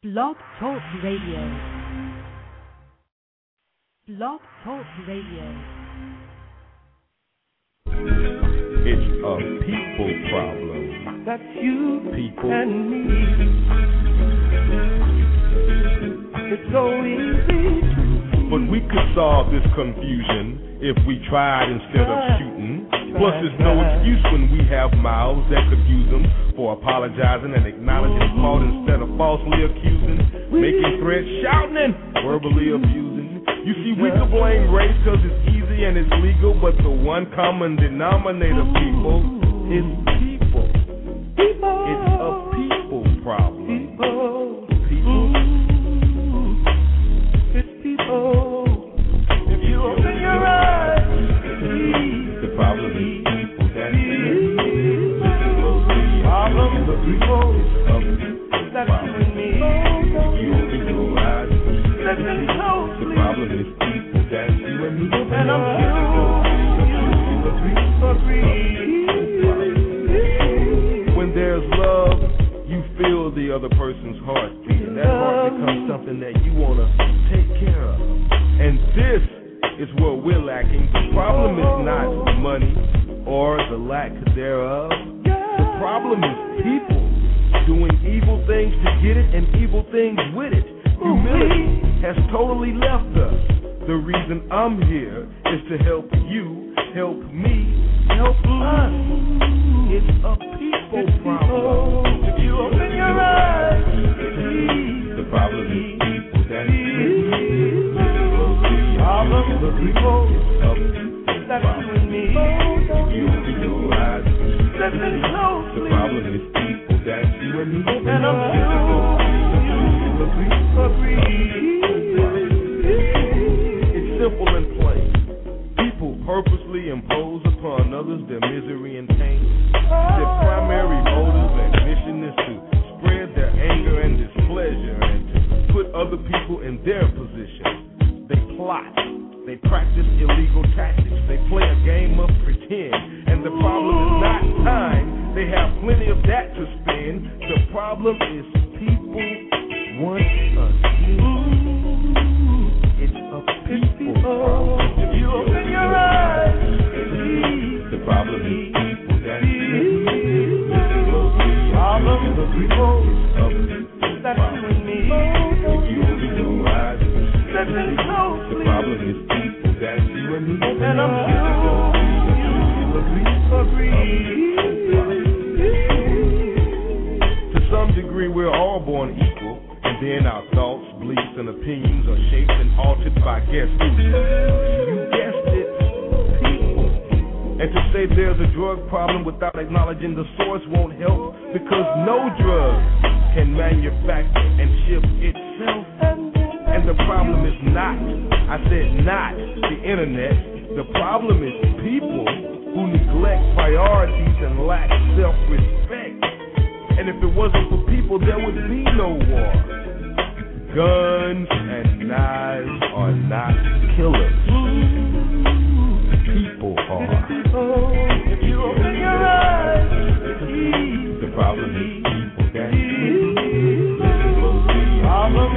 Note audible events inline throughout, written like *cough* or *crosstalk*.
Blog Talk Radio. Blog Talk Radio. It's a people problem. That's you People. and me. It's so easy But we could solve this confusion if we tried instead of shooting. Plus, there's no excuse when we have mouths that could use them for apologizing and acknowledging fault instead of falsely accusing, making threats, shouting, and verbally abusing. You see, we could blame race because it's easy and it's legal, but the one common denominator, people, is people. people. It's lack thereof. The problem is people doing evil things to get it and evil things with it. Humility has totally left us. The reason I'm here is to help you, help me, help us. It's a people problem. If you open your eyes, The problem is people that problem is the people. Of That's you and me. you your eyes. Listen The problem is people that you and me. And I'm sure you agree.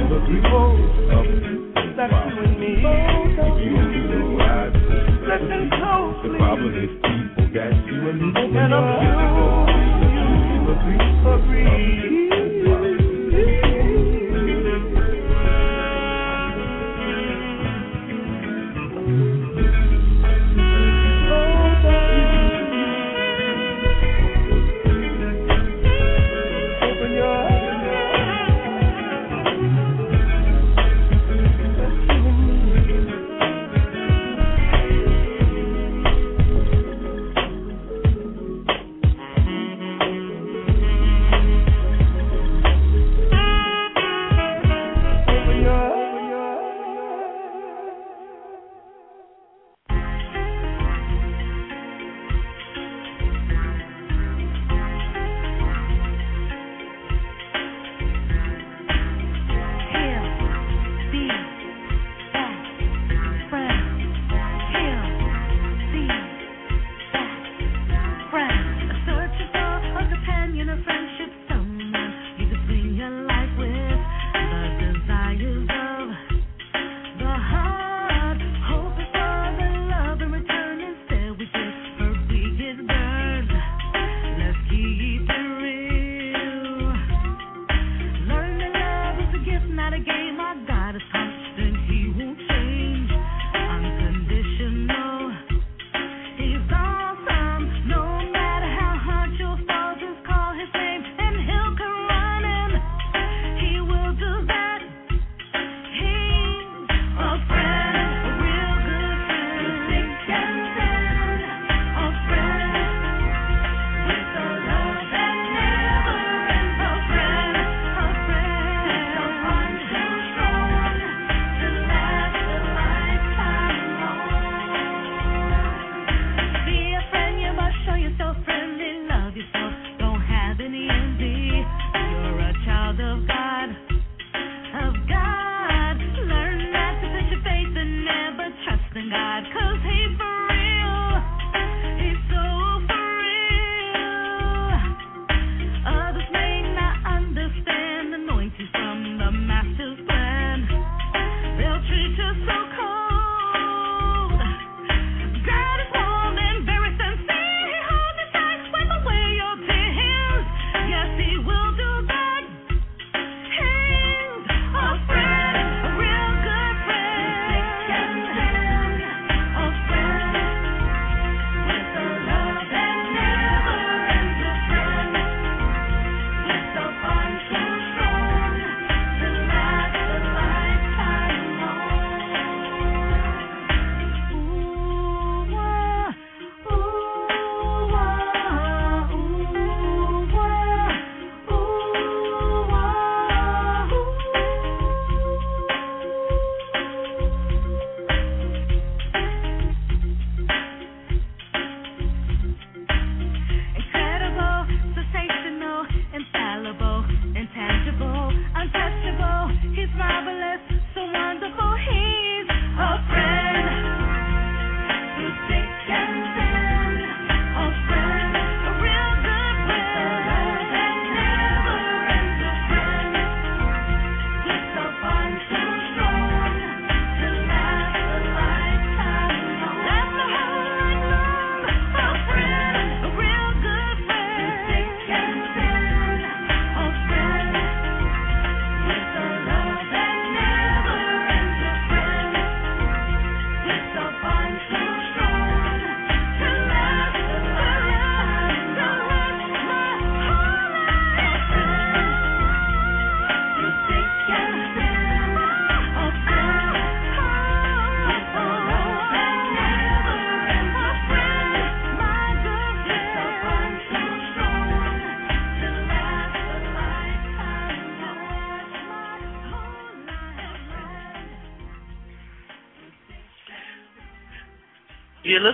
The people.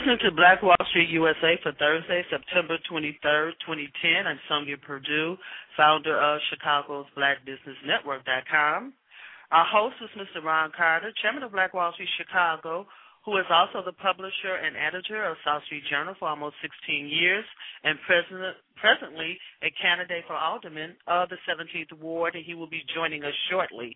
Listening to Black Wall Street USA for Thursday, September 23rd, 2010. I'm Sonia Perdue, founder of Chicago's Black Business Network.com. Our host is Mr. Ron Carter, chairman of Black Wall Street Chicago, who is also the publisher and editor of South Street Journal for almost 16 years and president, presently a candidate for alderman of the 17th Ward, and he will be joining us shortly.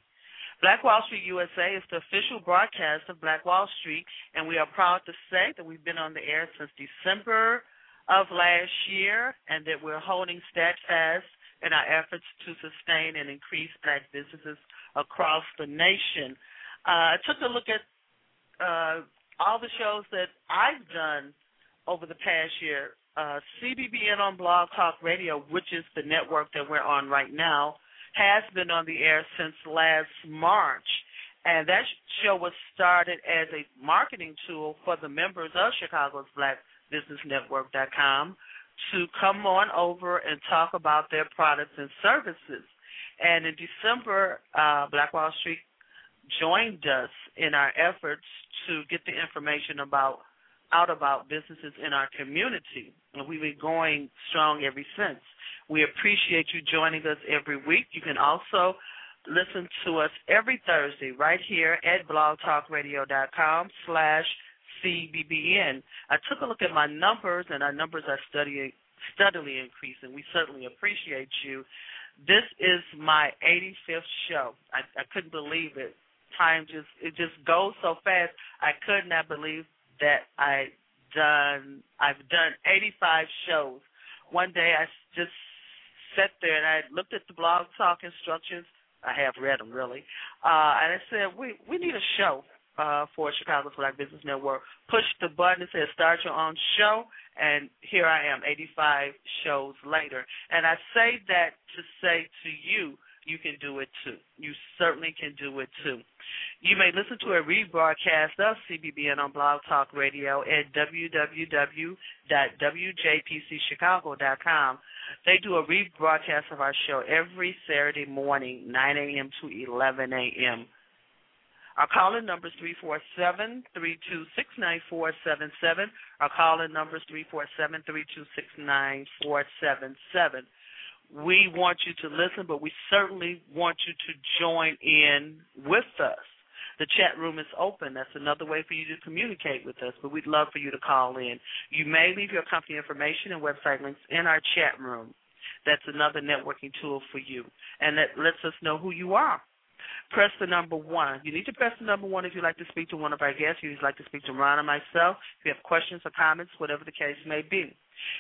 Black Wall Street USA is the official broadcast of Black Wall Street, and we are proud to say that we've been on the air since December of last year and that we're holding steadfast in our efforts to sustain and increase black businesses across the nation. Uh, I took a look at uh, all the shows that I've done over the past year. Uh, CBBN on Blog Talk Radio, which is the network that we're on right now, has been on the air since last March. And that show was started as a marketing tool for the members of Chicago's Black Business Network.com to come on over and talk about their products and services. And in December, uh, Black Wall Street joined us in our efforts to get the information about out about businesses in our community. And we've been going strong ever since. We appreciate you joining us every week. You can also listen to us every Thursday right here at blogtalkradio.com slash CBBN. I took a look at my numbers, and our numbers are steadily, steadily increasing. We certainly appreciate you. This is my 85th show. I, I couldn't believe it. Time just it just goes so fast. I could not believe that I done I've done 85 shows. One day I just sat there and I looked at the blog talk instructions I have read them really, uh, and I said we we need a show uh, for Chicago's Black Business Network. Push the button. It says start your own show, and here I am, 85 shows later. And I say that to say to you, you can do it too. You certainly can do it too. You may listen to a rebroadcast of CBBN on Blog Talk Radio at www.wjpcchicago.com. They do a rebroadcast of our show every Saturday morning, 9 a.m. to 11 a.m. Our call-in number is 347-326-9477. Our call-in number is 347-326-9477 we want you to listen, but we certainly want you to join in with us. The chat room is open. That's another way for you to communicate with us, but we'd love for you to call in. You may leave your company information and website links in our chat room. That's another networking tool for you, and that lets us know who you are. Press the number one. You need to press the number one if you'd like to speak to one of our guests. If you'd like to speak to Ron or myself. If you have questions or comments, whatever the case may be.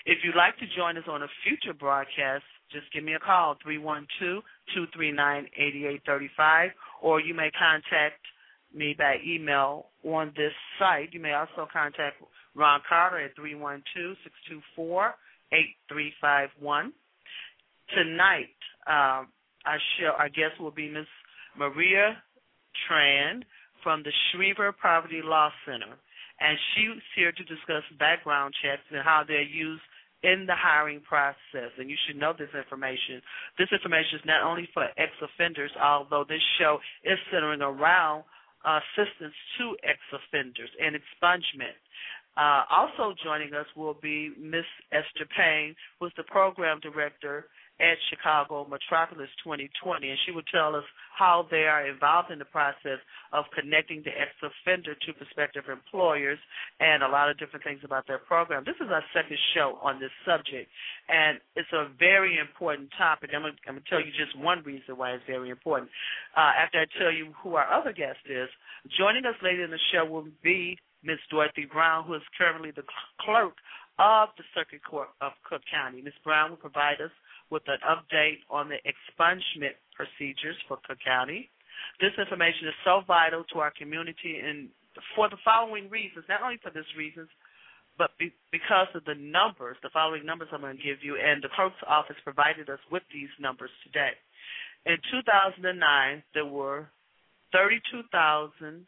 If you'd like to join us on a future broadcast, just give me a call, 312-239-8835, or you may contact me by email on this site. You may also contact Ron Carter at 312-624-8351. Tonight, um, our, show, our guest will be Ms. Maria Tran from the Shriver Poverty Law Center, and she's here to discuss background checks and how they're used in the hiring process, and you should know this information. This information is not only for ex offenders, although this show is centering around uh, assistance to ex offenders and expungement. Uh, also joining us will be Miss Esther Payne, who's the program director at Chicago Metropolis 2020, and she will tell us how they are involved in the process of connecting the ex-offender to prospective employers and a lot of different things about their program. This is our second show on this subject, and it's a very important topic. I'm going to tell you just one reason why it's very important. Uh, after I tell you who our other guest is, joining us later in the show will be Ms. Dorothy Brown, who is currently the clerk of the Circuit Court of Cook County. Ms. Brown will provide us with an update on the expungement procedures for Cook County. This information is so vital to our community and for the following reasons, not only for these reasons, but be, because of the numbers, the following numbers I'm going to give you, and the clerk's office provided us with these numbers today. In 2009, there were 32,092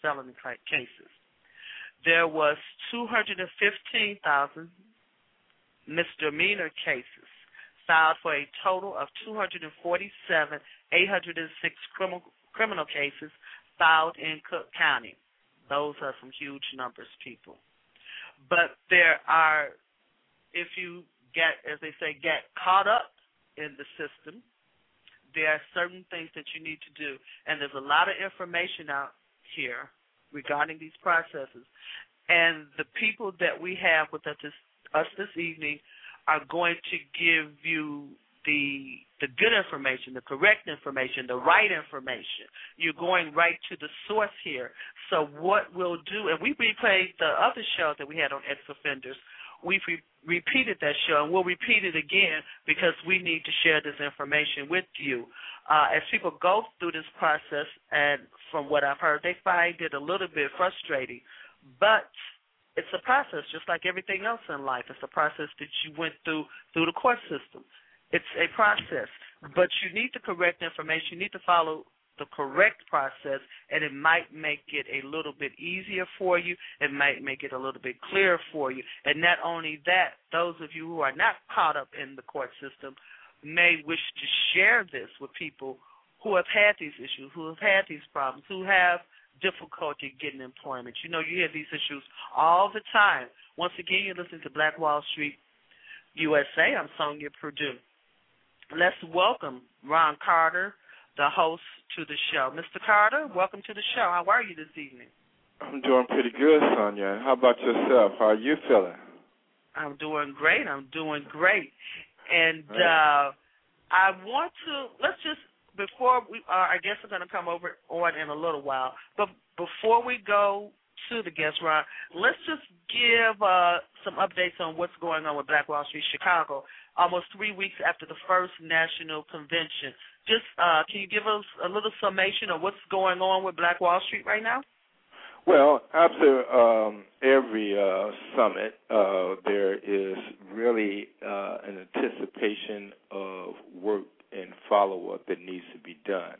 felony cases. There was 215,000 misdemeanor cases filed for a total of 247, 806 criminal, criminal cases filed in Cook County. Those are some huge numbers, people. But there are, if you get, as they say, get caught up in the system, there are certain things that you need to do. And there's a lot of information out here regarding these processes. And the people that we have with us this, us this evening are going to give you the the good information, the correct information, the right information. You're going right to the source here. So what we'll do, and we replayed the other show that we had on ex offenders. We've re- repeated that show, and we'll repeat it again because we need to share this information with you. Uh, as people go through this process, and from what I've heard, they find it a little bit frustrating, but it's a process, just like everything else in life. It's a process that you went through through the court system. It's a process, but you need the correct information. You need to follow the correct process, and it might make it a little bit easier for you. It might make it a little bit clearer for you. And not only that, those of you who are not caught up in the court system may wish to share this with people who have had these issues, who have had these problems, who have difficulty getting employment. You know, you hear these issues all the time. Once again, you're listening to Black Wall Street USA. I'm Sonia Perdue. Let's welcome Ron Carter, the host to the show. Mr. Carter, welcome to the show. How are you this evening? I'm doing pretty good, Sonia. How about yourself? How are you feeling? I'm doing great. I'm doing great. And uh I want to let's just before we, uh, our guests are going to come over on in a little while, but before we go to the guest Ron, let's just give uh, some updates on what's going on with Black Wall Street Chicago. Almost three weeks after the first national convention just uh, can you give us a little summation of what's going on with Black Wall Street right now? Well, after um, every uh, summit, uh, there is really uh, an anticipation of work and follow up that needs to be done.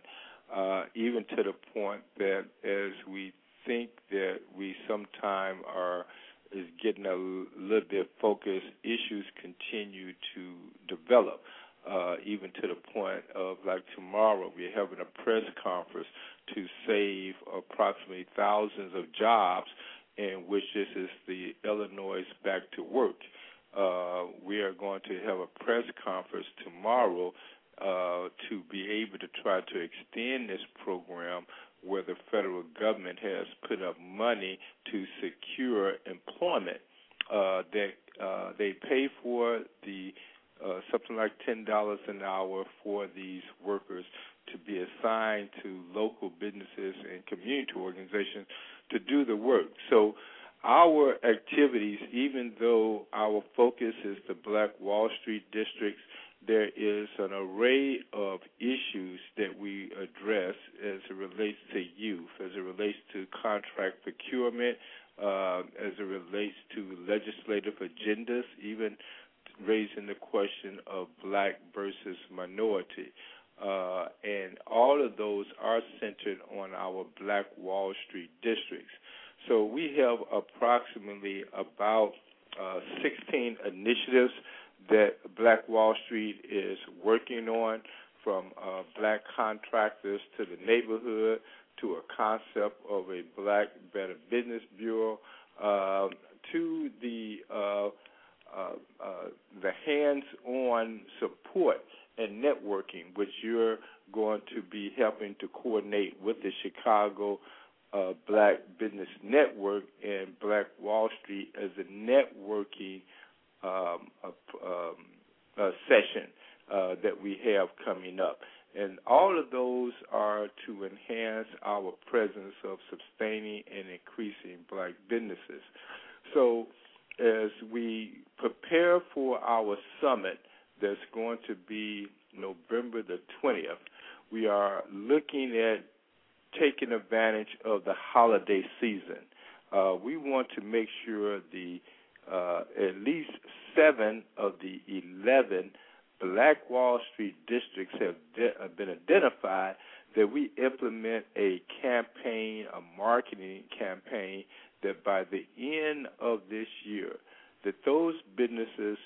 Uh, even to the point that as we think that we sometime are is getting a little bit focused, issues continue to develop. Uh, even to the point of like tomorrow, we're having a press conference to save approximately thousands of jobs, in which this is the Illinois Back to Work. Uh, we are going to have a press conference tomorrow uh, to be able to try to extend this program where the federal government has put up money to secure employment. Uh, that uh, they pay for the uh, something like ten dollars an hour for these workers to be assigned to local businesses and community organizations to do the work. So our activities, even though our focus is the Black Wall Street districts, there is an array of issues that we address as it relates to youth, as it relates to contract procurement, uh, as it relates to legislative agendas, even raising the question of black versus minority. Uh, and all of those are centered on our Black Wall Street districts. So we have approximately about uh, 16 initiatives that Black Wall Street is working on, from uh, black contractors to the neighborhood to a concept of a Black Better Business Bureau uh, to the uh, uh, uh, the hands-on support and networking, which you're going to be helping to coordinate with the Chicago uh, Black Business Network and Black Wall Street as a networking um, um, session uh, that we have coming up. And all of those are to enhance our presence of sustaining and increasing black businesses. So, as we prepare for our summit that's going to be November the 20th, we are looking at taking advantage of the holiday season. Uh, we want to make sure the uh, at least seven of the 11 Black Wall Street districts have, de- have been identified that we implement a campaign, a marketing campaign, that by the end of this year, that those businesses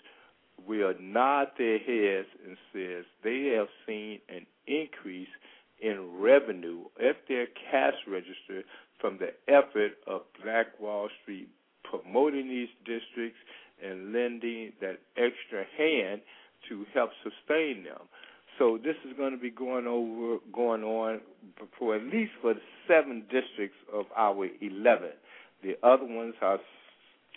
will nod their heads and says they have seen an increase in revenue at their cash register from the effort of Black Wall Street promoting these districts and lending that extra hand to help sustain them. So this is going to be going over, going on for at least for the seven districts of our eleven. The other ones are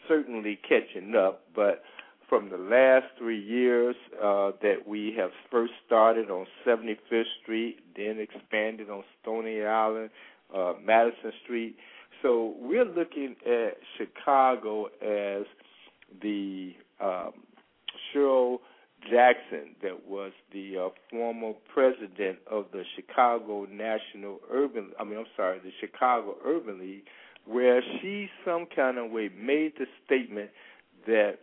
certainly catching up, but from the last three years uh, that we have first started on 75th Street, then expanded on Stony Island, uh, Madison Street. So we're looking at Chicago as the um, Cheryl Jackson, that was the uh, former president of the Chicago National Urban, I mean, I'm sorry, the Chicago Urban League, where she some kind of way made the statement that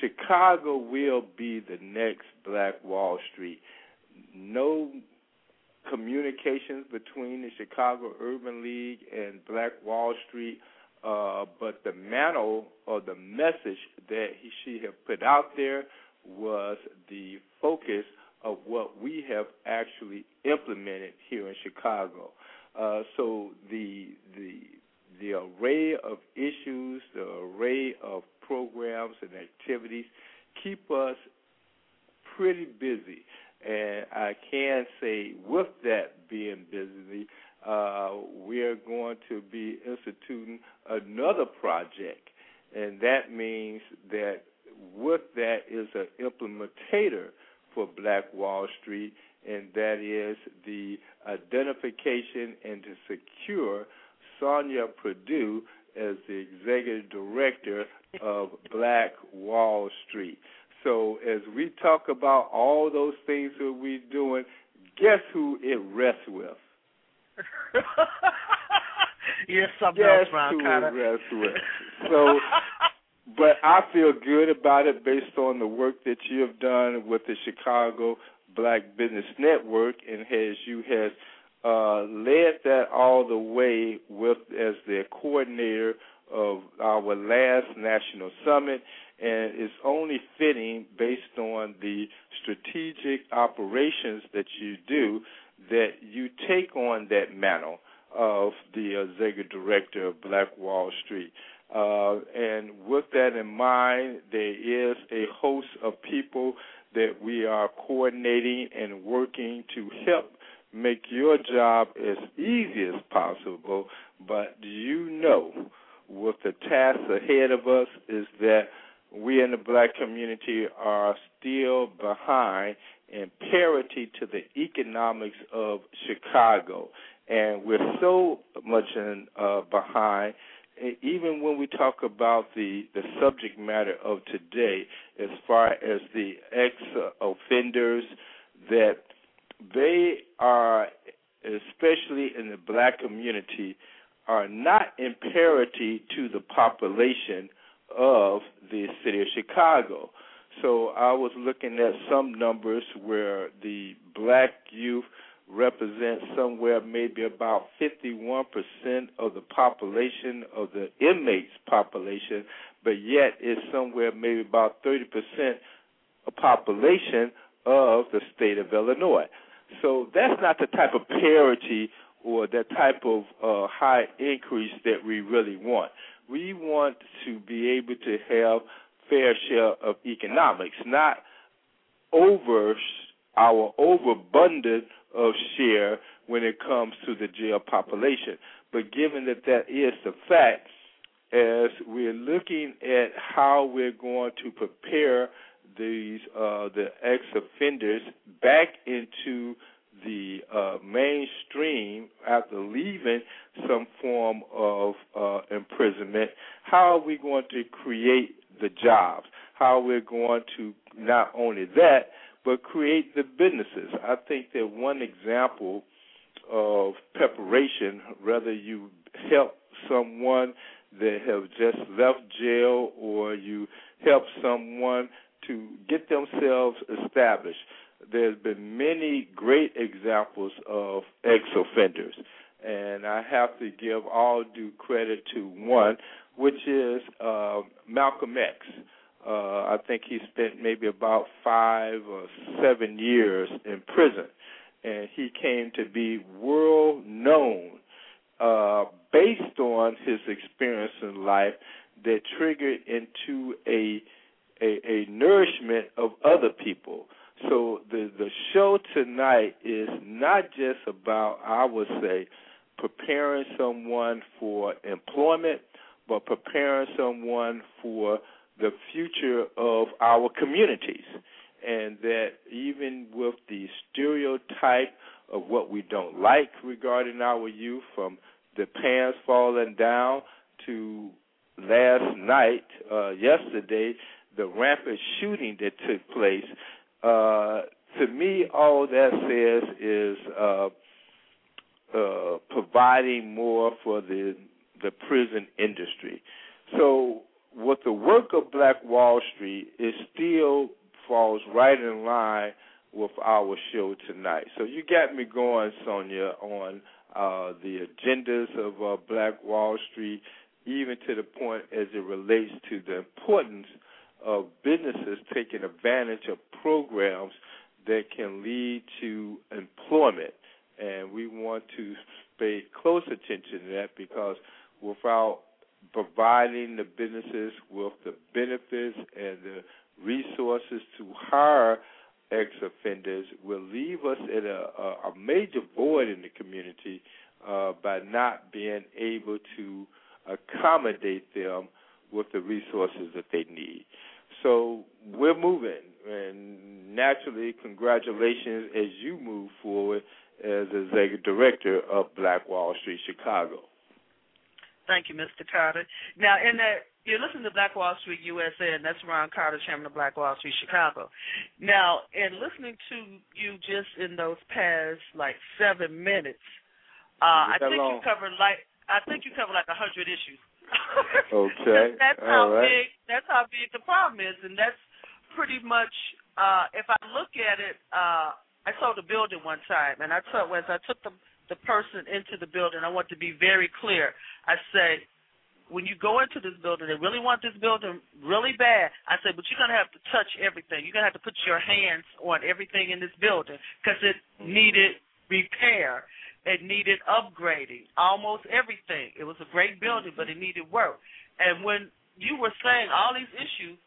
Chicago will be the next Black Wall Street. No communications between the Chicago Urban League and Black Wall Street, uh, but the mantle or the message that he, she had put out there was the focus of what we have actually implemented here in Chicago. Uh, so the the the array of issues, the array of programs and activities keep us pretty busy. And I can say, with that being busy, uh, we are going to be instituting another project, and that means that with that is an implementator for Black Wall Street, and that is the identification and to secure Sonia Perdue as the executive director of Black Wall Street. So as we talk about all those things that we're doing, guess who it rests with? *laughs* yes, something guess else, who Carter. it rests with. *laughs* So, but I feel good about it based on the work that you have done with the Chicago Black Business Network, and as you have uh, led that all the way with as the coordinator of our last national summit, and it's only fitting based on the strategic operations that you do that you take on that mantle of the executive director of Black Wall Street. Uh, and with that in mind, there is a host of people that we are coordinating and working to help make your job as easy as possible. But do you know, with the task ahead of us, is that we in the black community are still behind in parity to the economics of Chicago. And we're so much in, uh, behind even when we talk about the, the subject matter of today, as far as the ex offenders, that they are, especially in the black community, are not in parity to the population of the city of Chicago. So I was looking at some numbers where the black youth represent somewhere maybe about 51% of the population of the inmates population, but yet it's somewhere maybe about 30% of population of the state of Illinois. So that's not the type of parity or that type of uh, high increase that we really want. We want to be able to have fair share of economics, not over our overabundant of share when it comes to the jail population. But given that that is the fact, as we're looking at how we're going to prepare these uh, the ex offenders back into the uh, mainstream after leaving some form of uh, imprisonment, how are we going to create the jobs? How we're going to not only that, but create the businesses. I think that one example of preparation, whether you help someone that have just left jail or you help someone to get themselves established. There's been many great examples of ex-offenders, and I have to give all due credit to one, which is uh, Malcolm X. Uh, I think he spent maybe about five or seven years in prison, and he came to be world known uh, based on his experience in life that triggered into a, a a nourishment of other people. So the the show tonight is not just about I would say preparing someone for employment, but preparing someone for the future of our communities. And that even with the stereotype of what we don't like regarding our youth, from the pants falling down to last night, uh, yesterday, the rampant shooting that took place, uh, to me, all that says is uh, uh, providing more for the the prison industry. So what the work of Black Wall Street, it still falls right in line with our show tonight. So you got me going, Sonia, on uh, the agendas of uh, Black Wall Street, even to the point as it relates to the importance of businesses taking advantage of programs that can lead to employment. And we want to pay close attention to that because without providing the businesses with the benefits and the resources to hire ex offenders will leave us at a, a, a major void in the community uh, by not being able to accommodate them with the resources that they need. So we're moving, and naturally, congratulations as you move forward as executive director of Black Wall Street Chicago. Thank you, Mr. Carter. Now, in that you're listening to Black Wall Street USA, and that's Ron Carter, chairman of Black Wall Street Chicago. Now, in listening to you just in those past like seven minutes, uh, I think long. you covered like I think you covered like a hundred issues. Okay. *laughs* that's All how right. big that's how big the problem is, and that's pretty much. Uh, if I look at it, uh, I sold a building one time, and I took as I took the the person into the building, I want to be very clear. I say when you go into this building, they really want this building really bad. I said, but you're gonna have to touch everything. You're gonna have to put your hands on everything in this building because it needed repair. It needed upgrading. Almost everything. It was a great building, but it needed work. And when you were saying all these issues,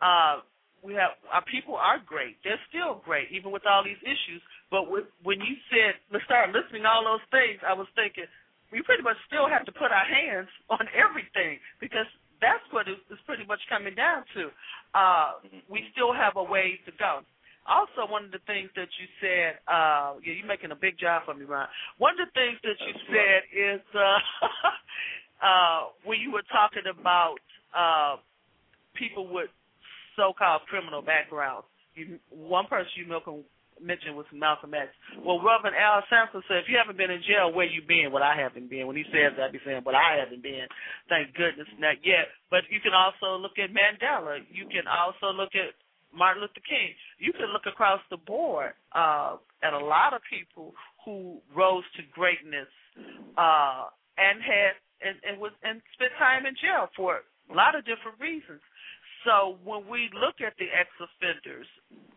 uh, we have our people are great. They're still great, even with all these issues. But with, when you said let's start listing all those things, I was thinking we pretty much still have to put our hands *laughs* on everything because that's what it's pretty much coming down to. Uh, we still have a way to go. Also, one of the things that you said, uh, yeah, you're making a big job for me, Ron. One of the things that you That's said is uh, *laughs* uh, when you were talking about uh, people with so-called criminal backgrounds. You, one person you mentioned was Malcolm X. Well, Reverend Al Sampson said, if you haven't been in jail, where you been? Well, I haven't been. When he says that, I be saying, but I haven't been. Thank goodness, not yet. But you can also look at Mandela. You can also look at Martin Luther King. You can look across the board uh, at a lot of people who rose to greatness uh, and had and, and was and spent time in jail for a lot of different reasons. So when we look at the ex-offenders,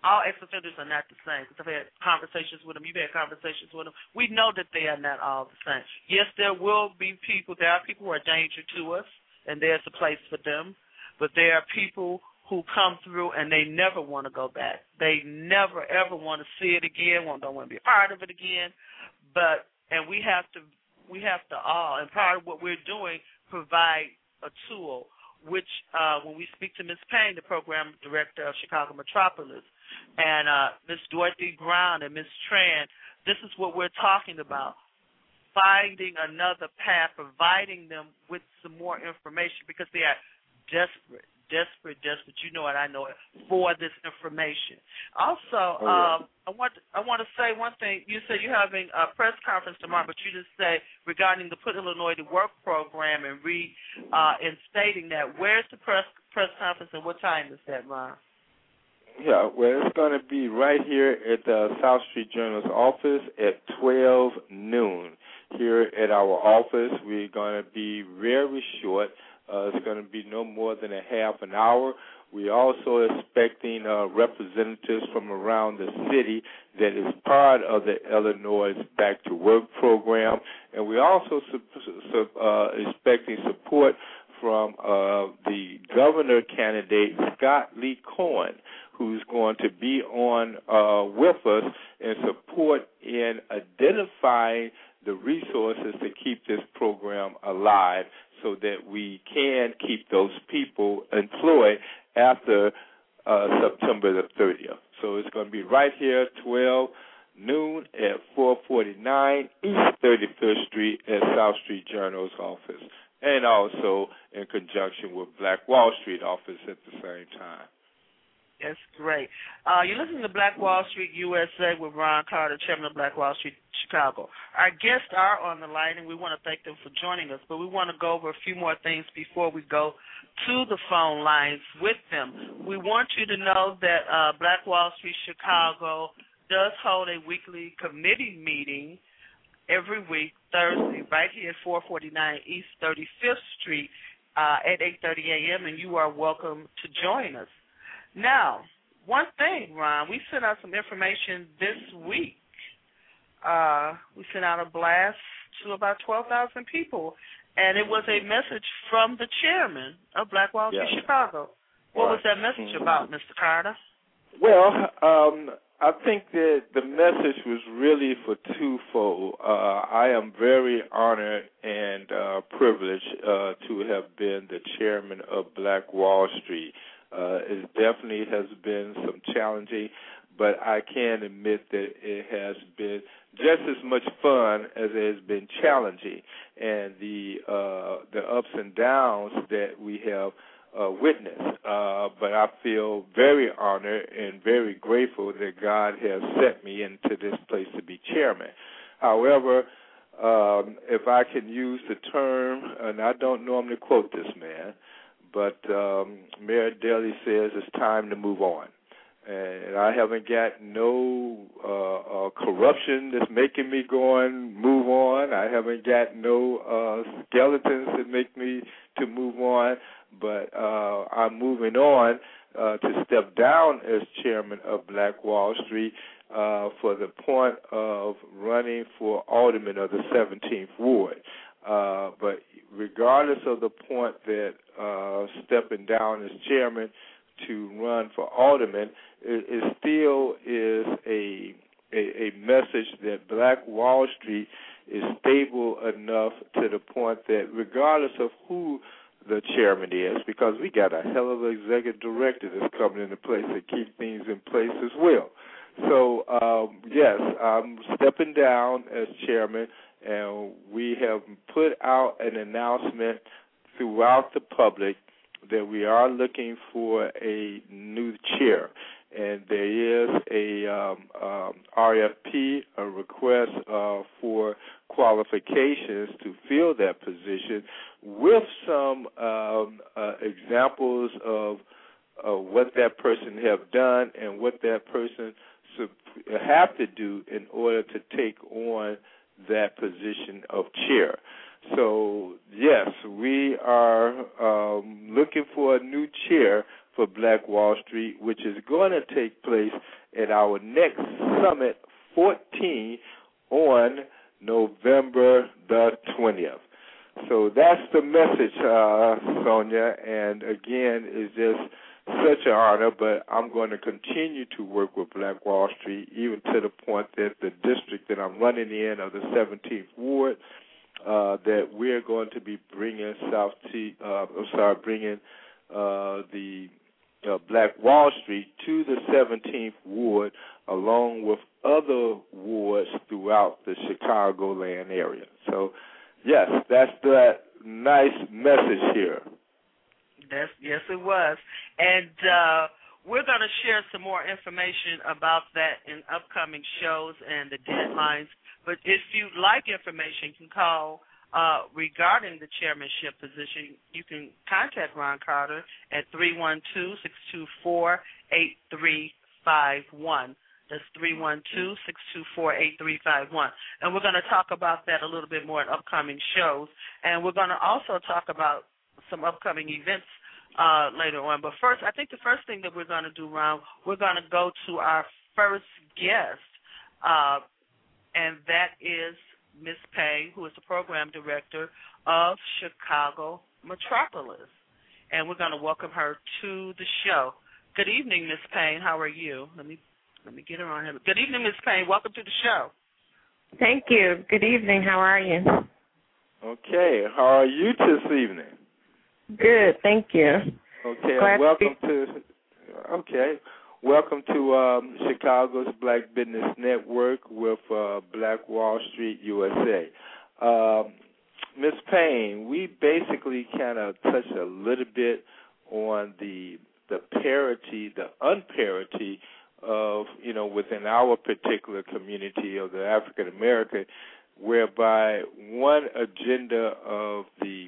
all ex-offenders are not the same. Because I've had conversations with them. You've had conversations with them. We know that they are not all the same. Yes, there will be people. There are people who are a danger to us, and there's a place for them. But there are people who come through and they never want to go back. They never ever want to see it again. Don't want to be a part of it again. But and we have to we have to all and part of what we're doing provide a tool which uh, when we speak to Ms. Payne, the program director of Chicago Metropolis, and uh, Ms. Dorothy Brown and Ms. Tran, this is what we're talking about. Finding another path, providing them with some more information because they are desperate desperate, desperate. You know it, I know it for this information. Also, oh, yeah. um, I want I want to say one thing. You said you're having a press conference tomorrow, but you just say regarding the Put Illinois to Work program and re uh, in stating that. Where's the press press conference and what time is that, Ron? Yeah, well, it's going to be right here at the South Street Journal's office at 12 noon. Here at our office, we're going to be very short. Uh, it's going to be no more than a half an hour. We're also expecting uh, representatives from around the city that is part of the Illinois Back to Work program, and we're also su- su- uh, expecting support from uh, the governor candidate Scott Lee Cohen, who's going to be on uh, with us in support in identifying the resources to keep this program alive so that we can keep those people employed after uh, September the 30th. So it's going to be right here, 12 noon at 449 East 35th Street at South Street Journal's office, and also in conjunction with Black Wall Street office at the same time. That's great. Uh, you're listening to Black Wall Street USA with Ron Carter, chairman of Black Wall Street Chicago. Our guests are on the line, and we want to thank them for joining us. But we want to go over a few more things before we go to the phone lines with them. We want you to know that uh, Black Wall Street Chicago does hold a weekly committee meeting every week, Thursday, right here at 449 East 35th Street uh, at 8:30 a.m. And you are welcome to join us. Now, one thing, Ron, we sent out some information this week. Uh, we sent out a blast to about 12,000 people, and it was a message from the chairman of Black Wall Street Yeah. Chicago. What Right. was that message about, Mr. Carter? Well, um, I think that the message was really for twofold. Uh, I am very honored and uh, privileged uh, to have been the chairman of Black Wall Street. Uh, it definitely has been some challenging, but I can admit that it has been just as much fun as it has been challenging, and the uh, the ups and downs that we have uh, witnessed. Uh, but I feel very honored and very grateful that God has set me into this place to be chairman. However, um, if I can use the term, and I don't normally quote this man, but um, Mayor Daley says it's time to move on and I haven't got no uh, uh, corruption that's making me go on, move on. I haven't got no uh, skeletons that make me to move on, but uh, I'm moving on uh, to step down as chairman of Black Wall Street uh, for the point of running for alderman of the 17th ward. Uh, but regardless of the point that uh, stepping down as chairman to run for alderman, it, it still is a, a a message that Black Wall Street is stable enough to the point that regardless of who the chairman is, because we got a hell of an executive director that's coming into place to keep things in place as well. So um, yes, I'm stepping down as chairman, and we have put out an announcement throughout the public that we are looking for a new chair and there is a um, um, RFP, a request uh, for qualifications to fill that position, with some um, uh, examples of what that person have done and what that person have to do in order to take on that position of chair. So yes, we are um, looking for a new chair for Black Wall Street, which is going to take place at our next Summit 14 on November the 20th. So that's the message, uh, Sonja, and again, it's just such an honor, but I'm going to continue to work with Black Wall Street, even to the point that the district that I'm running in of the 17th Ward, uh, that we're going to be bringing South T, uh, I'm sorry, bringing uh, the uh, Black Wall Street to the 17th Ward, along with other wards throughout the Chicagoland area. So, yes, that's that nice message here. That's yes, it was, and uh, we're going to share some more information about that in upcoming shows and the deadlines. But if you'd like information, you can call uh, regarding the chairmanship position, you can contact Ron Carter at 312-624-8351. That's 312-624-8351. And we're going to talk about that a little bit more in upcoming shows. And we're going to also talk about some upcoming events uh, later on. But first, I think the first thing that we're going to do, Ron, we're going to go to our first guest, uh, and that is Miss Payne, who is the program director of Chicago Metropolis. And we're going to welcome her to the show. Good evening, Miss Payne. How are you? Let me let me get her on here. Good evening, Miss Payne. Welcome to the show. Thank you. Good evening. How are you? Okay. How are you this evening? Good. Thank you. Okay. Glad welcome to, to. Okay. Welcome to um, Chicago's Black Business Network with uh, Black Wall Street USA. Um, Ms. Payne, we basically kind of touched a little bit on the the parity, the unparity of you know within our particular community of the African American, whereby one agenda of the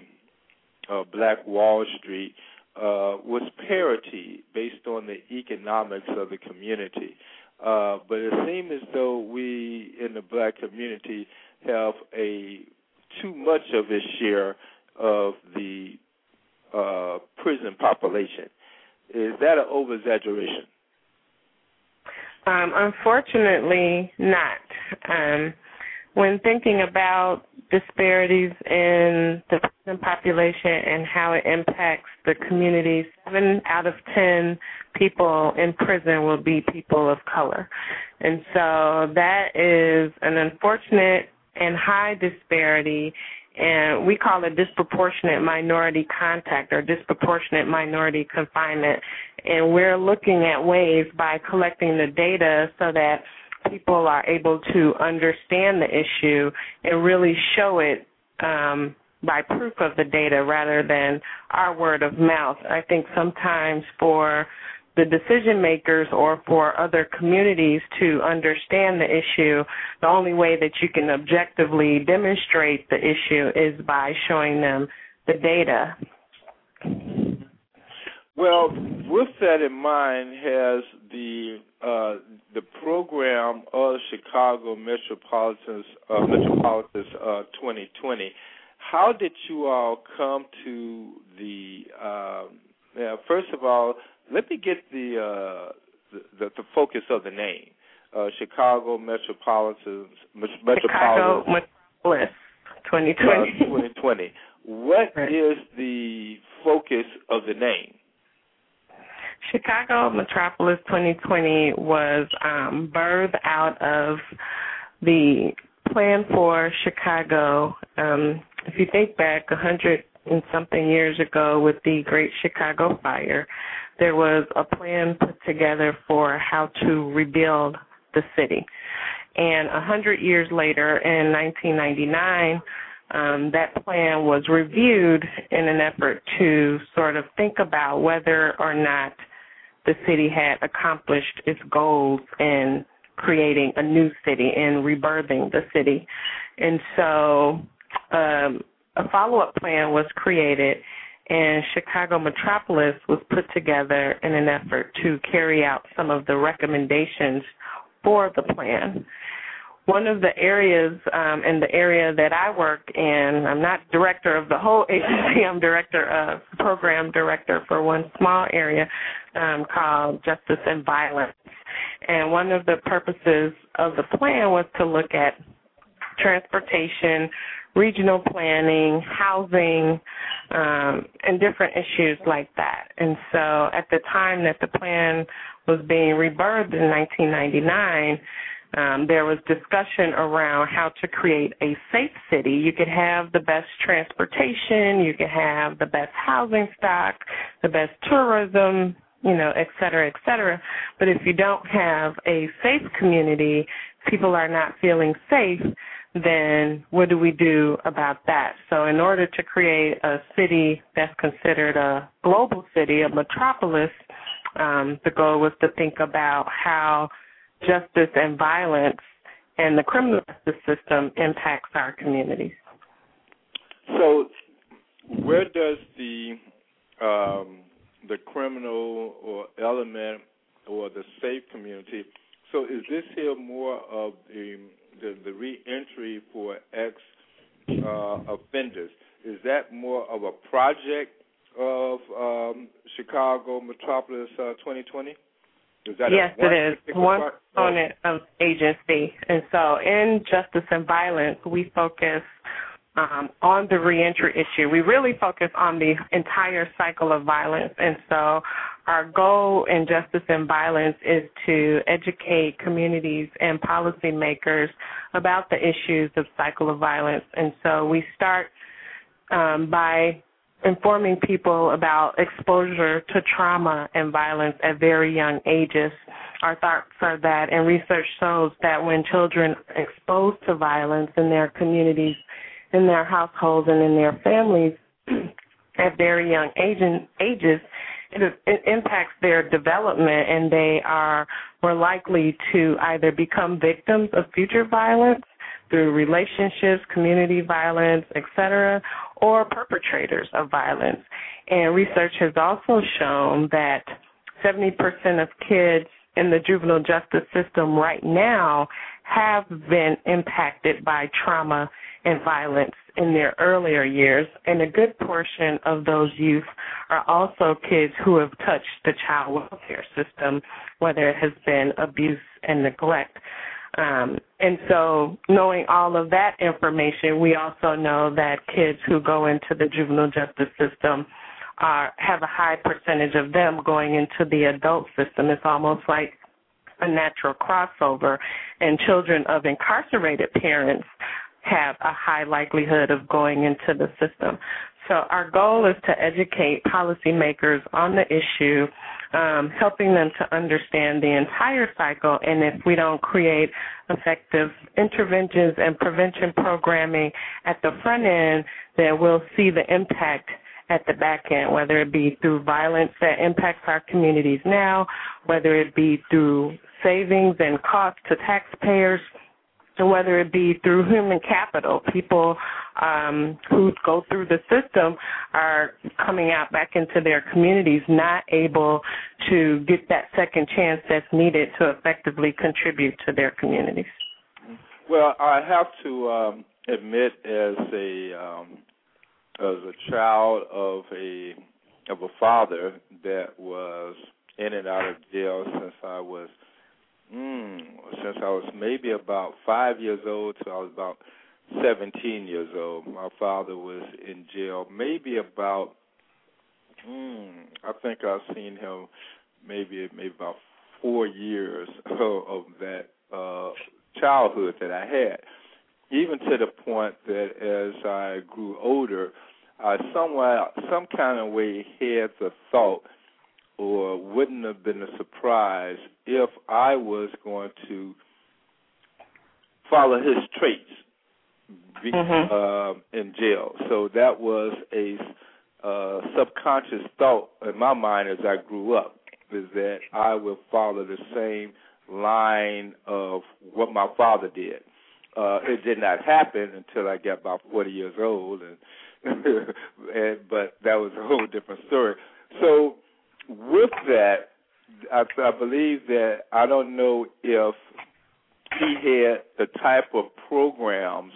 uh, Black Wall Street uh, was parity based on the economics of the community. Uh, but it seems as though we in the black community have a too much of a share of the uh, prison population. Is that an over exaggeration? Um, unfortunately, not. Um, when thinking about disparities in the prison population and how it impacts the community, seven out of ten people in prison will be people of color. And so that is an unfortunate and high disparity and we call it disproportionate minority contact or disproportionate minority confinement. And we're looking at ways by collecting the data so that people are able to understand the issue and really show it um, by proof of the data rather than our word of mouth. I think sometimes for the decision makers or for other communities to understand the issue, the only way that you can objectively demonstrate the issue is by showing them the data. Well, with that in mind, has the uh, the program of Chicago Metropolitan uh, Metropolitan uh, 2020. How did you all come to the? Uh, yeah, first of all, let me get the, uh, the, the focus of the name. Uh, Chicago Metropolitan Metropolitan Chicago Metropolis 2020. Uh, 2020. What right. is the focus of the name? Chicago Metropolis 2020 was um, birthed out of the plan for Chicago. Um, if you think back a hundred and something years ago with the Great Chicago Fire, there was a plan put together for how to rebuild the city. And a hundred years later, in 1999, um, that plan was reviewed in an effort to sort of think about whether or not the city had accomplished its goals in creating a new city and rebirthing the city. And so um, a follow up plan was created, and Chicago Metropolis was put together in an effort to carry out some of the recommendations for the plan one of the areas um, in the area that I work in, I'm not director of the whole *laughs* agency. I'm director of program director for one small area um, called Justice and Violence. And one of the purposes of the plan was to look at transportation, regional planning, housing, um, and different issues like that. And so at the time that the plan was being rebirthed in 1999, um, there was discussion around how to create a safe city. You could have the best transportation, you could have the best housing stock, the best tourism, you know, et cetera, et cetera. But if you don't have a safe community, people are not feeling safe, then what do we do about that? So in order to create a city that's considered a global city, a metropolis, um, the goal was to think about how justice and violence and the criminal justice system impacts our communities. So, where does the um, the criminal or element or the safe community? So, is this here more of the the, the reentry for ex uh, offenders? Is that more of a project of um, Chicago Metropolis uh, 2020? Yes, it is. one component of agency, and so in justice and violence, we focus um, on the reentry issue. We really focus on the entire cycle of violence, and so our goal in justice and violence is to educate communities and policymakers about the issues of cycle of violence, and so we start um, by informing people about exposure to trauma and violence at very young ages. Our thoughts are that, and research shows that when children are exposed to violence in their communities, in their households, and in their families *clears throat* at very young ages, it, it impacts their development, and they are more likely to either become victims of future violence through relationships, community violence, etc., or perpetrators of violence. And research has also shown that 70% of kids in the juvenile justice system right now have been impacted by trauma and violence in their earlier years, and a good portion of those youth are also kids who have touched the child welfare system, whether it has been abuse and neglect. Um, and so, knowing all of that information, we also know that kids who go into the juvenile justice system are have a high percentage of them going into the adult system. It's almost like a natural crossover. And children of incarcerated parents have a high likelihood of going into the system. So our goal is to educate policymakers on the issue, um, helping them to understand the entire cycle. And if we don't create effective interventions and prevention programming at the front end, then we'll see the impact at the back end, whether it be through violence that impacts our communities now, whether it be through savings and costs to taxpayers, and whether it be through human capital, people um, who go through the system are coming out back into their communities, not able to get that second chance that's needed to effectively contribute to their communities. Well, I have to um, admit, as a um, as a child of a of a father that was in and out of jail since I was mm, since I was maybe about five years old till I was about seventeen years old. My father was in jail maybe about mm, I think I've seen him maybe maybe about four years of, *laughs* of that uh childhood that I had even to the point that as I grew older, I somewhat, some kind of way had the thought, or wouldn't have been a surprise if I was going to follow his traits be, mm-hmm. uh, in jail. So that was a uh, subconscious thought in my mind as I grew up, is that I will follow the same line of what my father did. Uh, it did not happen until I got about 40 years old, and, *laughs* and but that was a whole different story. So, with that, I, I believe that I don't know if he had the type of programs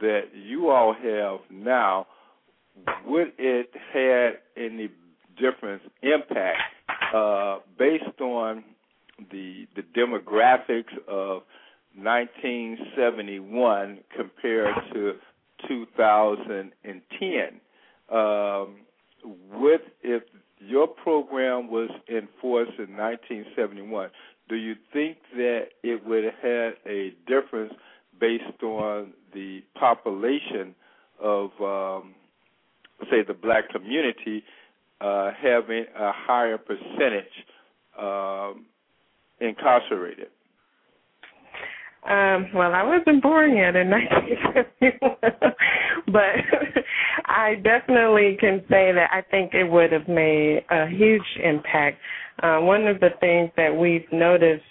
that you all have now. Would it had any difference impact uh, based on the the demographics of 1971 compared to 2010. Um, with if your program was enforced in 1971, do you think that it would have had a difference based on the population of, um, say, the black community uh, having a higher percentage um, incarcerated? Um, well, I wasn't born yet in 1971, *laughs* but I definitely can say that I think it would have made a huge impact. Uh, one of the things that we've noticed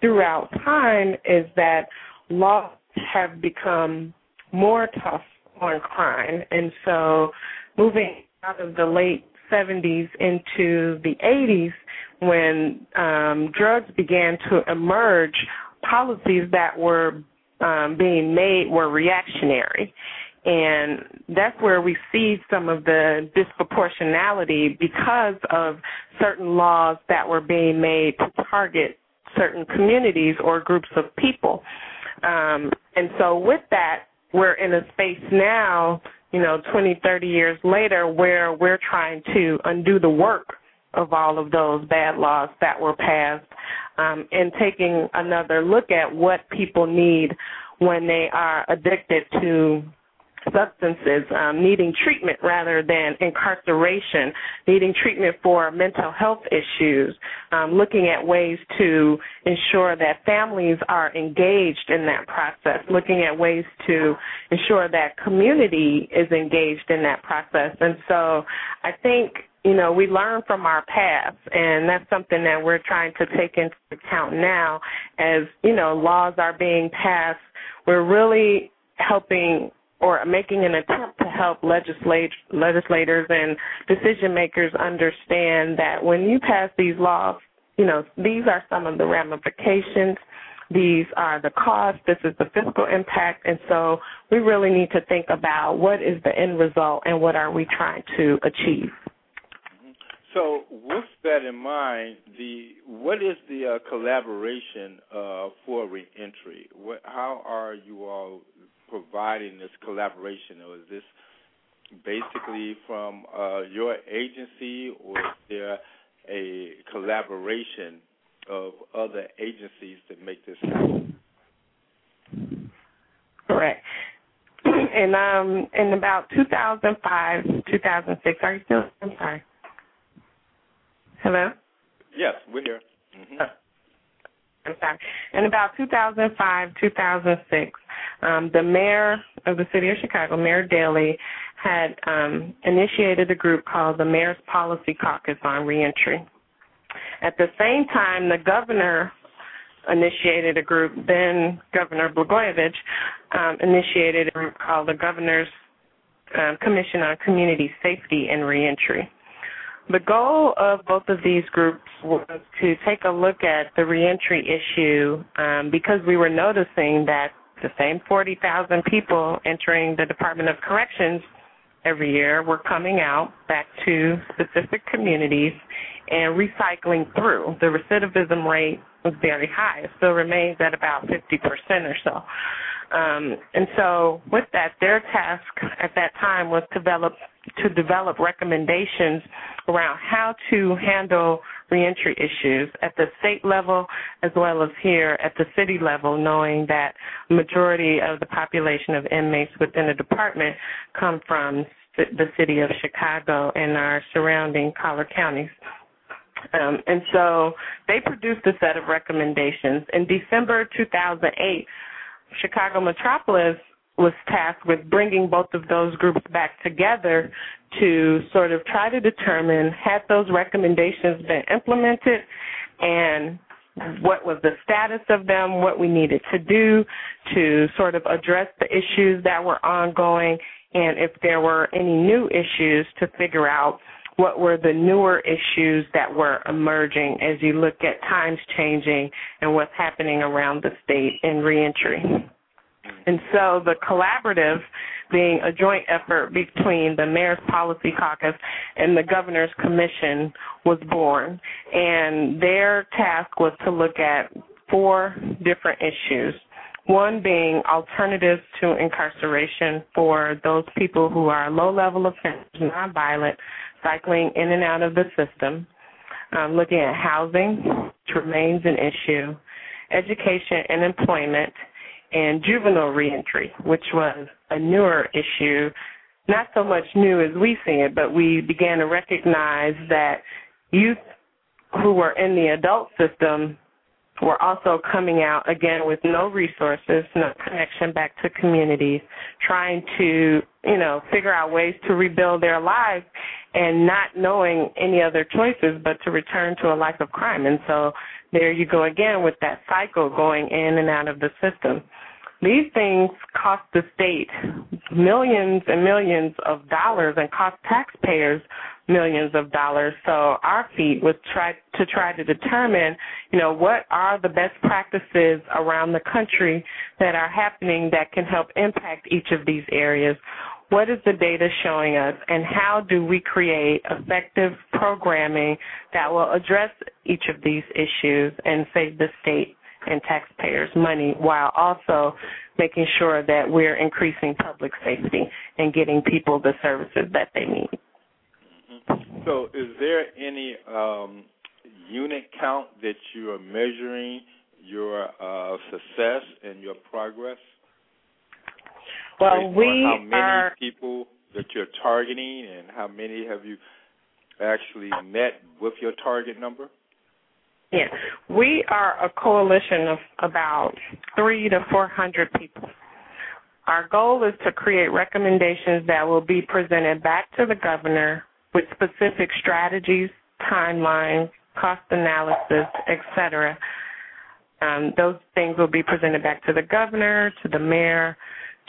throughout time is that laws have become more tough on crime, and so moving out of the late 70s into the 80s, when um, drugs began to emerge policies that were um, being made were reactionary. And that's where we see some of the disproportionality because of certain laws that were being made to target certain communities or groups of people. Um, and so, with that, we're in a space now, you know, 20, 30 years later, where we're trying to undo the work of all of those bad laws that were passed um, and taking another look at what people need when they are addicted to substances, um, needing treatment rather than incarceration, needing treatment for mental health issues, um, looking at ways to ensure that families are engaged in that process, looking at ways to ensure that community is engaged in that process. And so I think you know, we learn from our past, and that's something that we're trying to take into account now as, you know, laws are being passed. We're really helping or making an attempt to help legislate, legislators and decision makers understand that when you pass these laws, you know, these are some of the ramifications. These are the costs. This is the fiscal impact. And so we really need to think about what is the end result and what are we trying to achieve. So, with that in mind, the what is the uh, collaboration uh, for reentry? What, how are you all providing this collaboration, or is this basically from uh, your agency, or is there a collaboration of other agencies that make this happen? Correct. *clears throat* and um, in about 2005, 2006. Are you still? I'm sorry. Hello. Yes, we're here. Mm-hmm. Uh, I'm sorry. In about 2005, 2006, um, the mayor of the city of Chicago, Mayor Daley, had um, initiated a group called the Mayor's Policy Caucus on Reentry. At the same time, the governor initiated a group, then Governor Blagojevich um, initiated a group called the Governor's um, Commission on Community Safety and Reentry. The goal of both of these groups was to take a look at the reentry issue um, because we were noticing that the same 40,000 people entering the Department of Corrections every year were coming out back to specific communities and recycling through. The recidivism rate was very high. It still remains at about 50% or so. Um, and so with that, their task at that time was to develop to develop recommendations around how to handle reentry issues at the state level as well as here at the city level, knowing that majority of the population of inmates within the department come from the city of Chicago and our surrounding collar counties. Um, and so they produced a set of recommendations. In December 2008, Chicago Metropolis was tasked with bringing both of those groups back together to sort of try to determine had those recommendations been implemented and what was the status of them, what we needed to do to sort of address the issues that were ongoing, and if there were any new issues to figure out what were the newer issues that were emerging as you look at times changing and what's happening around the state in reentry. And so the collaborative being a joint effort between the Mayor's Policy Caucus and the Governor's Commission was born. And their task was to look at four different issues. One being alternatives to incarceration for those people who are low level offenders, nonviolent, cycling in and out of the system. Um, looking at housing, which remains an issue, education and employment, and juvenile reentry, which was a newer issue, not so much new as we see it, but we began to recognize that youth who were in the adult system were also coming out again with no resources, no connection back to communities, trying to, you know, figure out ways to rebuild their lives and not knowing any other choices but to return to a life of crime. And so there you go again with that cycle going in and out of the system. These things cost the state millions and millions of dollars and cost taxpayers millions of dollars. So our feat was try to try to determine, you know, what are the best practices around the country that are happening that can help impact each of these areas. What is the data showing us and how do we create effective programming that will address each of these issues and save the state and taxpayers money while also making sure that we're increasing public safety and getting people the services that they need. Mm-hmm. So, is there any um, unit count that you are measuring your uh, success and your progress? Well, we how many are people that you're targeting, and how many have you actually met with your target number? We are a coalition of about three to four hundred people. Our goal is to create recommendations that will be presented back to the governor with specific strategies, timelines, cost analysis, etc. Um, those things will be presented back to the governor, to the mayor,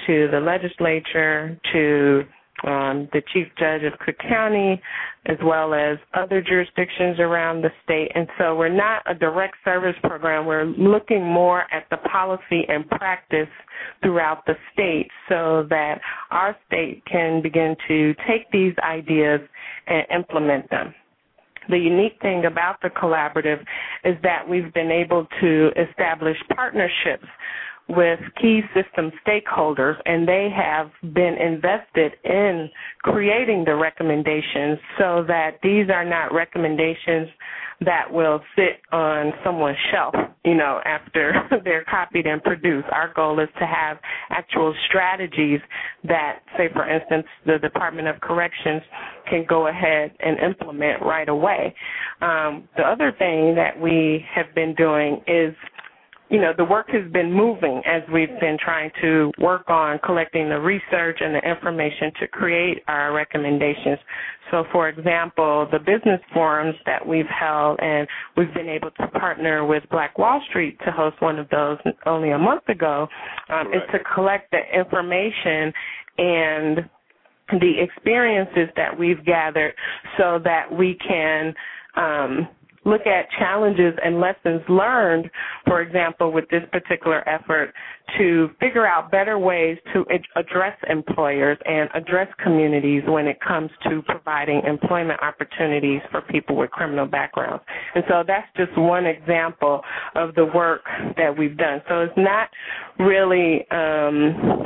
to the legislature, to um, the chief judge of Cook County, as well as other jurisdictions around the state. And so we're not a direct service program. We're looking more at the policy and practice throughout the state so that our state can begin to take these ideas and implement them. The unique thing about the collaborative is that we've been able to establish partnerships with key system stakeholders, and they have been invested in creating the recommendations so that these are not recommendations that will sit on someone's shelf, you know, after *laughs* they're copied and produced. Our goal is to have actual strategies that, say, for instance, the Department of Corrections can go ahead and implement right away. Um, the other thing that we have been doing is you know, the work has been moving as we've been trying to work on collecting the research and the information to create our recommendations. So, for example, the business forums that we've held, and we've been able to partner with Black Wall Street to host one of those only a month ago, um, is to collect the information and the experiences that we've gathered so that we can um, look at challenges and lessons learned, for example, with this particular effort to figure out better ways to address employers and address communities when it comes to providing employment opportunities for people with criminal backgrounds. And so that's just one example of the work that we've done. So it's not really um,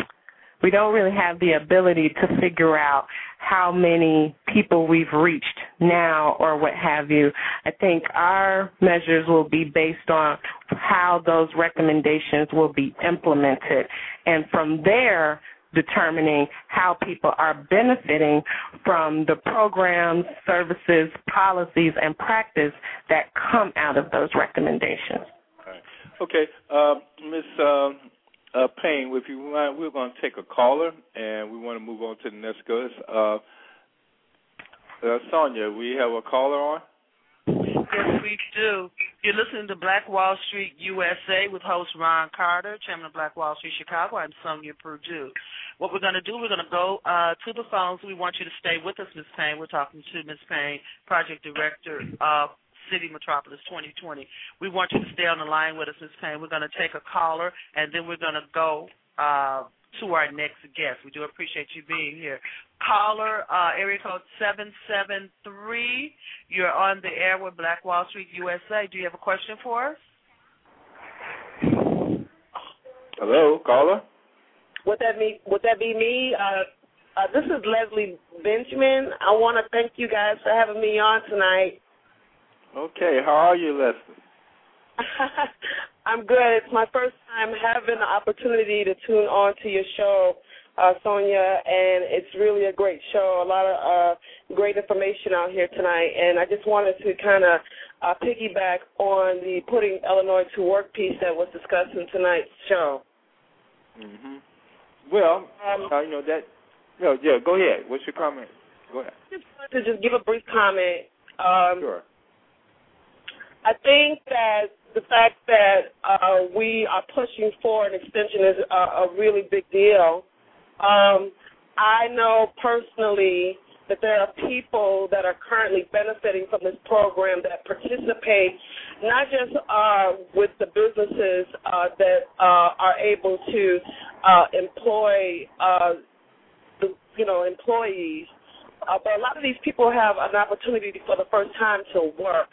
we don't really have the ability to figure out how many people we've reached now or what have you. I think our measures will be based on how those recommendations will be implemented. And from there, determining how people are benefiting from the programs, services, policies, and practice that come out of those recommendations. Okay, uh, Ms. Uh, uh, Payne, if you want, we're going to take a caller, and we want to move on to the next guest. Uh, uh, Sonja, we have a caller on. Yes, we do. You're listening to Black Wall Street USA with host Ron Carter, chairman of Black Wall Street Chicago. I'm Sonja Perdue. What we're going to do, we're going to go uh, to the phones. We want you to stay with us, Ms. Payne. We're talking to Ms. Payne, project director of City Metropolis 2020. We want you to stay on the line with us, Ms. Payne. We're going to take a caller, and then we're going to go uh, to our next guest. We do appreciate you being here. Caller, uh, area code 773. You're on the air with Black Wall Street USA. Do you have a question for us? Hello, caller. Would that be would that be me? Uh, uh, this is Leslie Benjamin. I want to thank you guys for having me on tonight. Okay, how are you, Leslie? *laughs* I'm good. It's my first time having the opportunity to tune on to your show, uh, Sonja, and it's really a great show. A lot of uh, great information out here tonight, and I just wanted to kind of uh, piggyback on the putting Illinois to work piece that was discussed in tonight's show. hmm Well, um, uh, you know that. No, yeah. Go ahead. What's your comment? Go ahead. Just wanted to just give a brief comment. Um, sure. I think that the fact that uh, we are pushing for an extension is a, a really big deal. Um, I know personally that there are people that are currently benefiting from this program that participate not just uh, with the businesses uh, that uh, are able to uh, employ uh, the you know employees, but a lot of these people have an opportunity for the first time to work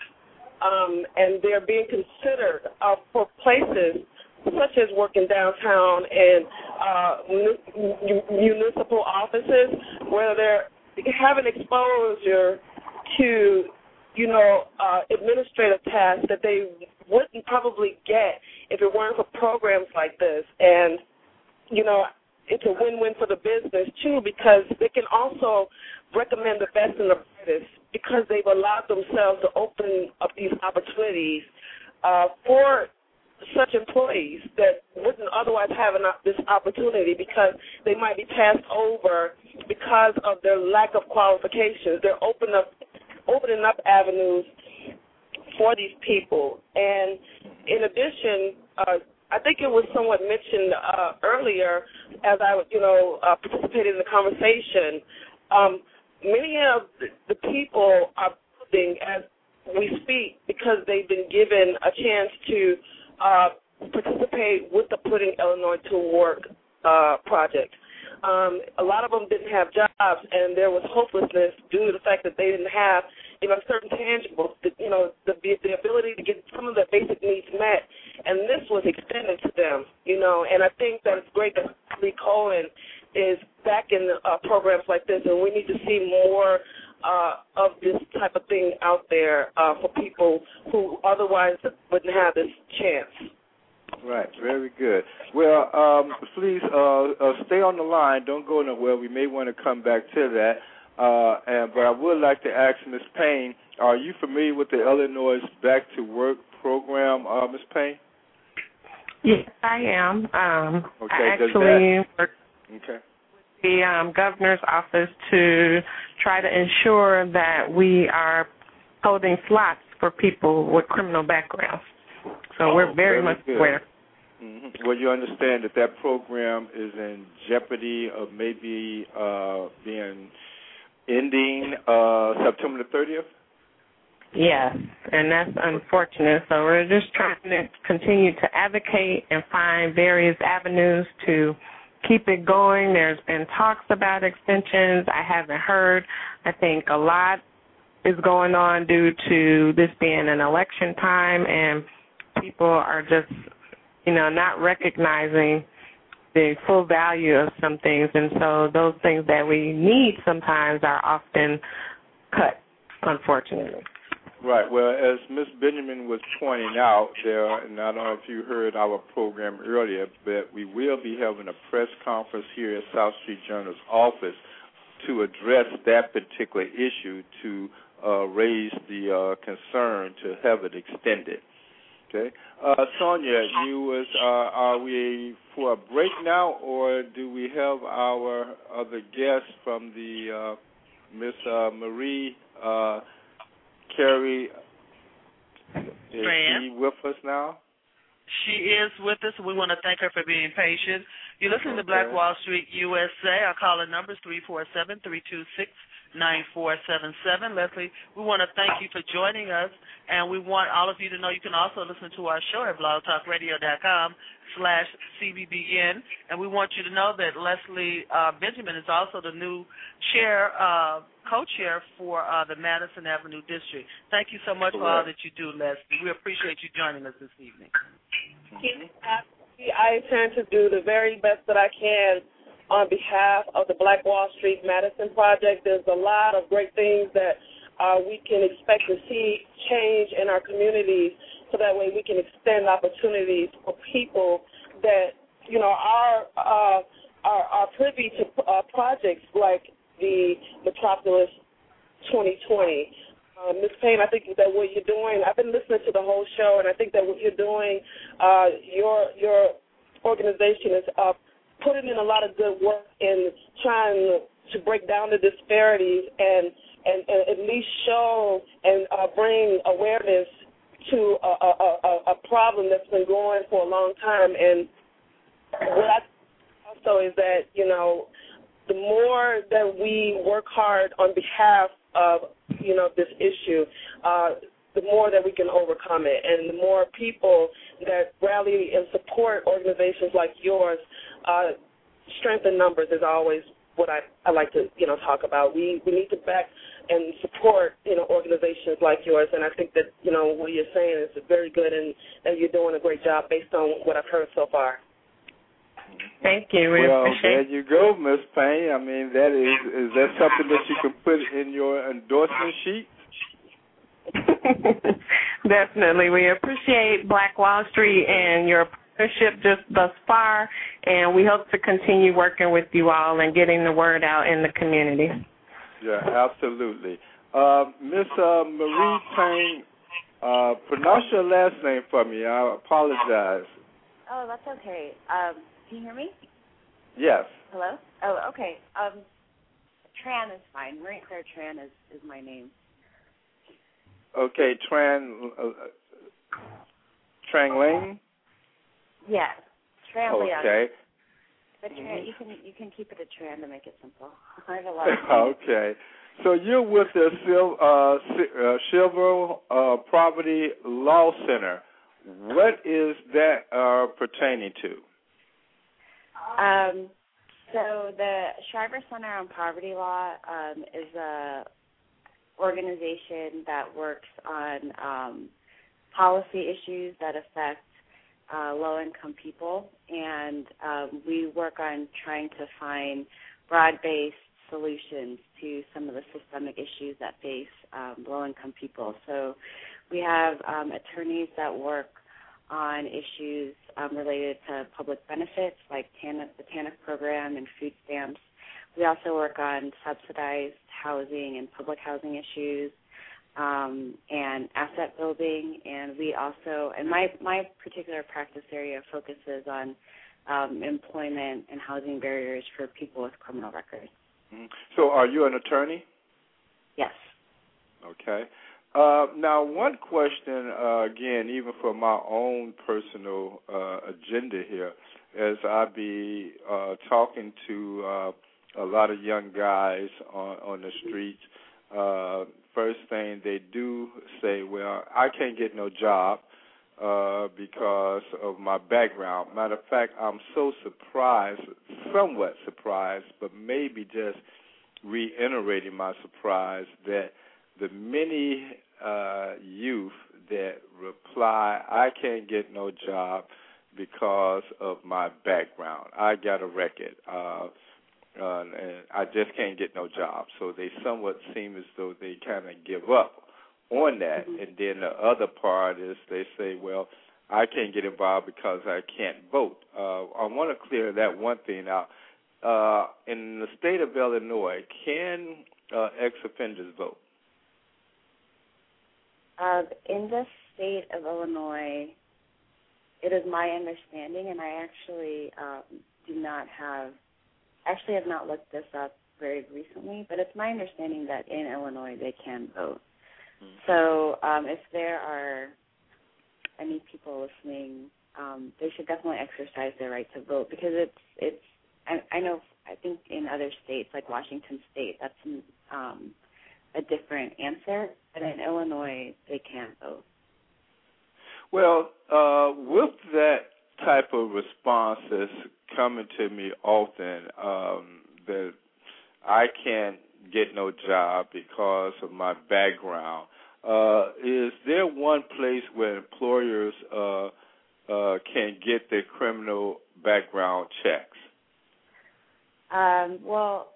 um, and they're being considered uh, for places such as working downtown and uh, municipal offices where they're having exposure to, you know, uh, administrative tasks that they wouldn't probably get if it weren't for programs like this. And, you know, it's a win-win for the business too because they can also recommend the best and the brightest because they've allowed themselves to open up these opportunities uh, for such employees that wouldn't otherwise have an, this opportunity because they might be passed over because of their lack of qualifications. They're open up, opening up avenues for these people. And in addition, uh, I think it was somewhat mentioned uh, earlier as I, you know, uh, participated in the conversation. Um, many of the people are building as we speak because they've been given a chance to uh, participate with the Putting Illinois to Work uh, project. Um, a lot of them didn't have jobs, and there was hopelessness due to the fact that they didn't have, you know, certain tangibles, you know, the the ability to get some of their basic needs met, and this was extended to them, you know. And I think that it's great that Lee Cohen is back in uh, programs like this, and we need to see more uh, of this type of thing out there uh, for people who otherwise wouldn't have this chance. Right, very good. Well, um, please uh, uh, stay on the line. Don't go nowhere. We may want to come back to that. Uh, and but I would like to ask Ms. Payne, are you familiar with the Illinois Back to Work program, uh, Ms. Payne? Yes, I am. Um, okay, I actually work okay. the um, governor's office to try to ensure that we are holding slots for people with criminal backgrounds. So oh, we're very, very much good. aware. Mm-hmm. Well, you understand that that program is in jeopardy of maybe uh, being ending uh, September the 30th? Yes, and that's unfortunate. So we're just trying to continue to advocate and find various avenues to keep it going. There's been talks about extensions. I haven't heard. I think a lot is going on due to this being an election time and people are just, you know, not recognizing the full value of some things and so those things that we need sometimes are often cut, unfortunately. Right. Well, as Ms. Benjamin was pointing out there, and I don't know if you heard our program earlier, but we will be having a press conference here at South Street Journal's office to address that particular issue to uh, raise the uh, concern to have it extended. Okay, uh, Sonja, you was uh, are we for a break now, or do we have our other guest from the uh, Miss uh, Marie Claire? Is she with us now? She is with us. We want to thank her for being patient. You're listening okay. to Black Wall Street USA. Our caller number is three four seven three two six 9477. Leslie, we want to thank you for joining us, and we want all of you to know you can also listen to our show at blogtalkradio.com slash CBBN, and we want you to know that Leslie uh, Benjamin is also the new chair, uh, co-chair for uh, the Madison Avenue District. Thank you so much for all that you do, Leslie. We appreciate you joining us this evening. I intend to do the very best that I can on behalf of the Black Wall Street Madison Project. There's a lot of great things that uh, we can expect to see change in our communities so that way we can extend opportunities for people that, you know, are, uh, are, are privy to uh, projects like the Metropolis 2020. Uh, Ms. Payne, I think that what you're doing, I've been listening to the whole show, and I think that what you're doing, uh, your your organization is uh, putting in a lot of good work in trying to break down the disparities and and, and at least show and uh, bring awareness to a, a, a, a problem that's been going for a long time. And what I also is that you know the more that we work hard on behalf of you know this issue, uh, the more that we can overcome it, and the more people that rally and support organizations like yours uh, strength in numbers is always what I, I like to you know talk about. We we need to back and support you know organizations like yours, and I think that you know what you're saying is very good, and and you're doing a great job based on what I've heard so far. Thank you. We well, appreciate there you go, Miss Payne. I mean, that is is that something that you can put in your endorsement sheet? *laughs* Definitely. We appreciate Black Wall Street and your partnership just thus far, and we hope to continue working with you all and getting the word out in the community. Yeah, absolutely. Uh, Miss uh, Marie Payne, uh, pronounce your last name for me. I apologize. Oh, that's okay. Um, can you hear me? Yes. Hello? Oh, okay. Um, Tran is fine. Marie Claire Tran is, is my name. Okay, Tran, uh, Trang Ling? Yes, Tran Okay. But Tran, mm-hmm. you can you can keep it a Tran to make it simple. *laughs* I have a lot. Of *laughs* okay. So you're with the Sil- uh, uh, Silver uh, Poverty Law Center. What is that uh, pertaining to? Um, so the Shriver Center on Poverty Law um, is a organization that works on um, policy issues that affect uh, low income people, and um, we work on trying to find broad based solutions to some of the systemic issues that face um, low-income people. So we have um, attorneys that work on issues um, related to public benefits like TANF, the TANF program and food stamps. We also work on subsidized housing and public housing issues um, and asset building. And we also, and my my particular practice area focuses on um, employment and housing barriers for people with criminal records. Mm-hmm. So, are you an attorney? Yes. Okay. Uh, now, one question, uh, again, even for my own personal uh, agenda here, as I be uh, talking to uh, a lot of young guys on, on the streets, uh, first thing they do say, well, I can't get no job uh, because of my background. Matter of fact, I'm so surprised, somewhat surprised, but maybe just reiterating my surprise that the many uh, youth that reply, I can't get no job because of my background. I got a record. Uh, uh, and I just can't get no job. So they somewhat seem as though they kind of give up on that. Mm-hmm. And then the other part is they say, well, I can't get involved because I can't vote. Uh, I want to clear that one thing out. Uh, in the state of Illinois, can uh, ex-offenders vote? Uh, in the state of Illinois, it is my understanding, and I actually um, do not have, actually have not looked this up very recently, but it's my understanding that in Illinois they can vote. Mm-hmm. So um, if there are any people listening, um, they should definitely exercise their right to vote because it's it's. I, I know I think in other states like Washington State, that's um, a different answer. But in Illinois, they can vote. Well, uh, with that type of response that's coming to me often, um, that I can't get no job because of my background. Uh, is there one place where employers uh, uh, can get their criminal background checks? Um, well,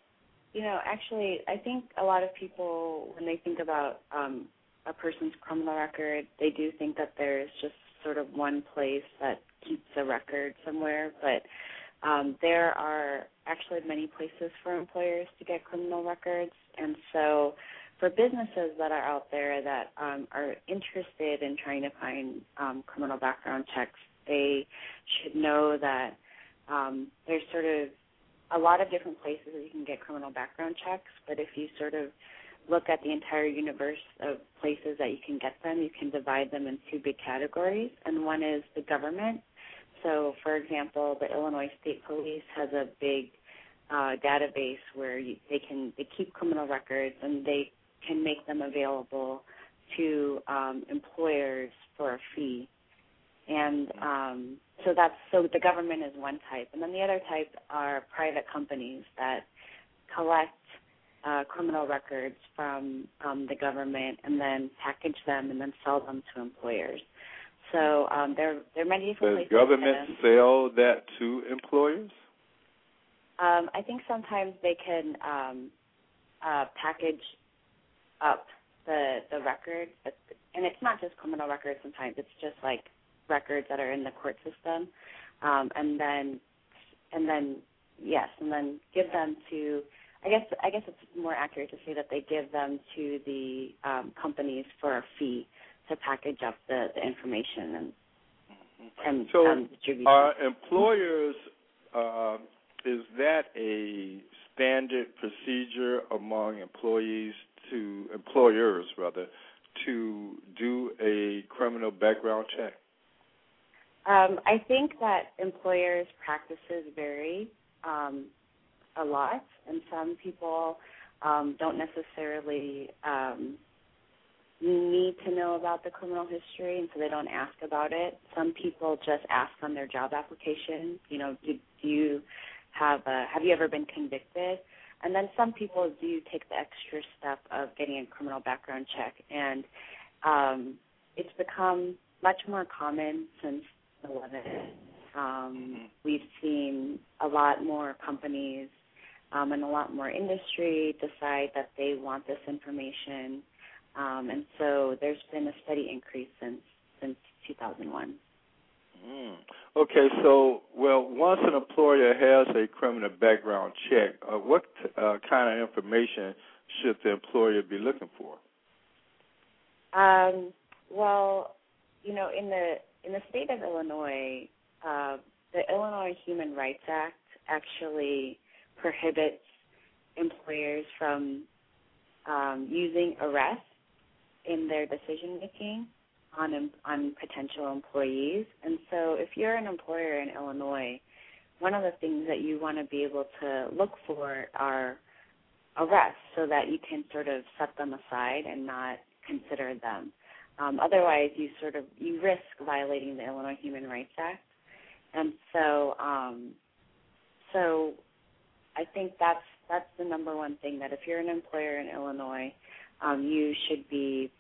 you know, actually, I think a lot of people, when they think about um, a person's criminal record, they do think that there's just sort of one place that keeps a record somewhere. But um, there are actually many places for employers to get criminal records, and so for businesses that are out there that um, are interested in trying to find um, criminal background checks, they should know that um, there's sort of a lot of different places that you can get criminal background checks, but if you sort of look at the entire universe of places that you can get them, you can divide them in two big categories, and one is the government. So, for example, the Illinois State Police has a big uh, database where you, they can they keep criminal records and they can make them available to um, employers for a fee. And um, so that's so the government is one type, and then the other type are private companies that collect uh, criminal records from um, the government and then package them and then sell them to employers. So um, there there are many different Does government sell that to employers? Um, I think sometimes they can um, uh, package up the the records, and it's not just criminal records. Sometimes it's just like records that are in the court system, um, and then and then yes, and then give them to. I guess I guess it's more accurate to say that they give them to the um, companies for a fee to package up the, the information and and so um, distribute. Are employers uh, is that a standard procedure among employees to employers rather to do a criminal background check? Um, I think that employers' practices vary um, a lot, and some people um, don't necessarily um, need to know about the criminal history, and so they don't ask about it. Some people just ask on their job application. You know, do, do you have a, have you ever been convicted? And then some people do take the extra step of getting a criminal background check, and um, it's become much more common since 11. Um, we've seen a lot more companies um, and a lot more industry decide that they want this information, um, and so there's been a steady increase since since 2001. Mm. Okay, so well, once an employer has a criminal background check, uh, what uh, kind of information should the employer be looking for? Um, well, you know, in the in the state of Illinois, uh, the Illinois Human Rights Act actually prohibits employers from um, using arrest in their decision making on on potential employees. And so, if you're an employer in Illinois, one of the things that you want to be able to look for are arrests, so that you can sort of set them aside and not consider them. Um, otherwise, you sort of you risk violating the Illinois Human Rights Act. And so, um, so I think that's that's the number one thing that if you're an employer in Illinois, um, you should be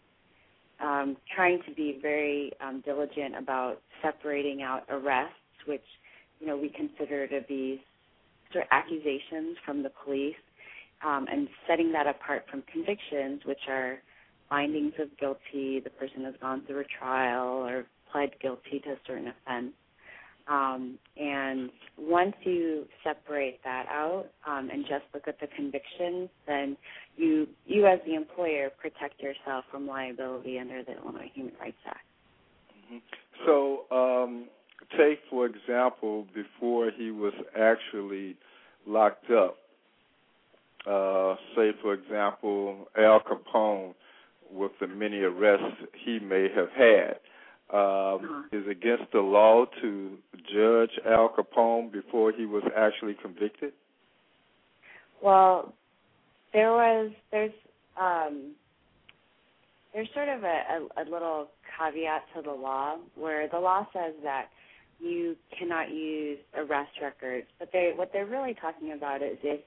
um, trying to be very um, diligent about separating out arrests, which you know we consider to be sort of accusations from the police, um, and setting that apart from convictions, which are findings of guilty. The person has gone through a trial or pled guilty to a certain offense. Um, and once you separate that out um, and just look at the convictions, then you, you as the employer, protect yourself from liability under the Illinois Human Rights Act. Mm-hmm. So, um, take for example, before he was actually locked up, uh, say for example, Al Capone, with the many arrests he may have had um, uh-huh. is against the law to judge Al Capone before he was actually convicted? Well, there was there's um, there's sort of a, a, a little caveat to the law where the law says that you cannot use arrest records, but they what they're really talking about is if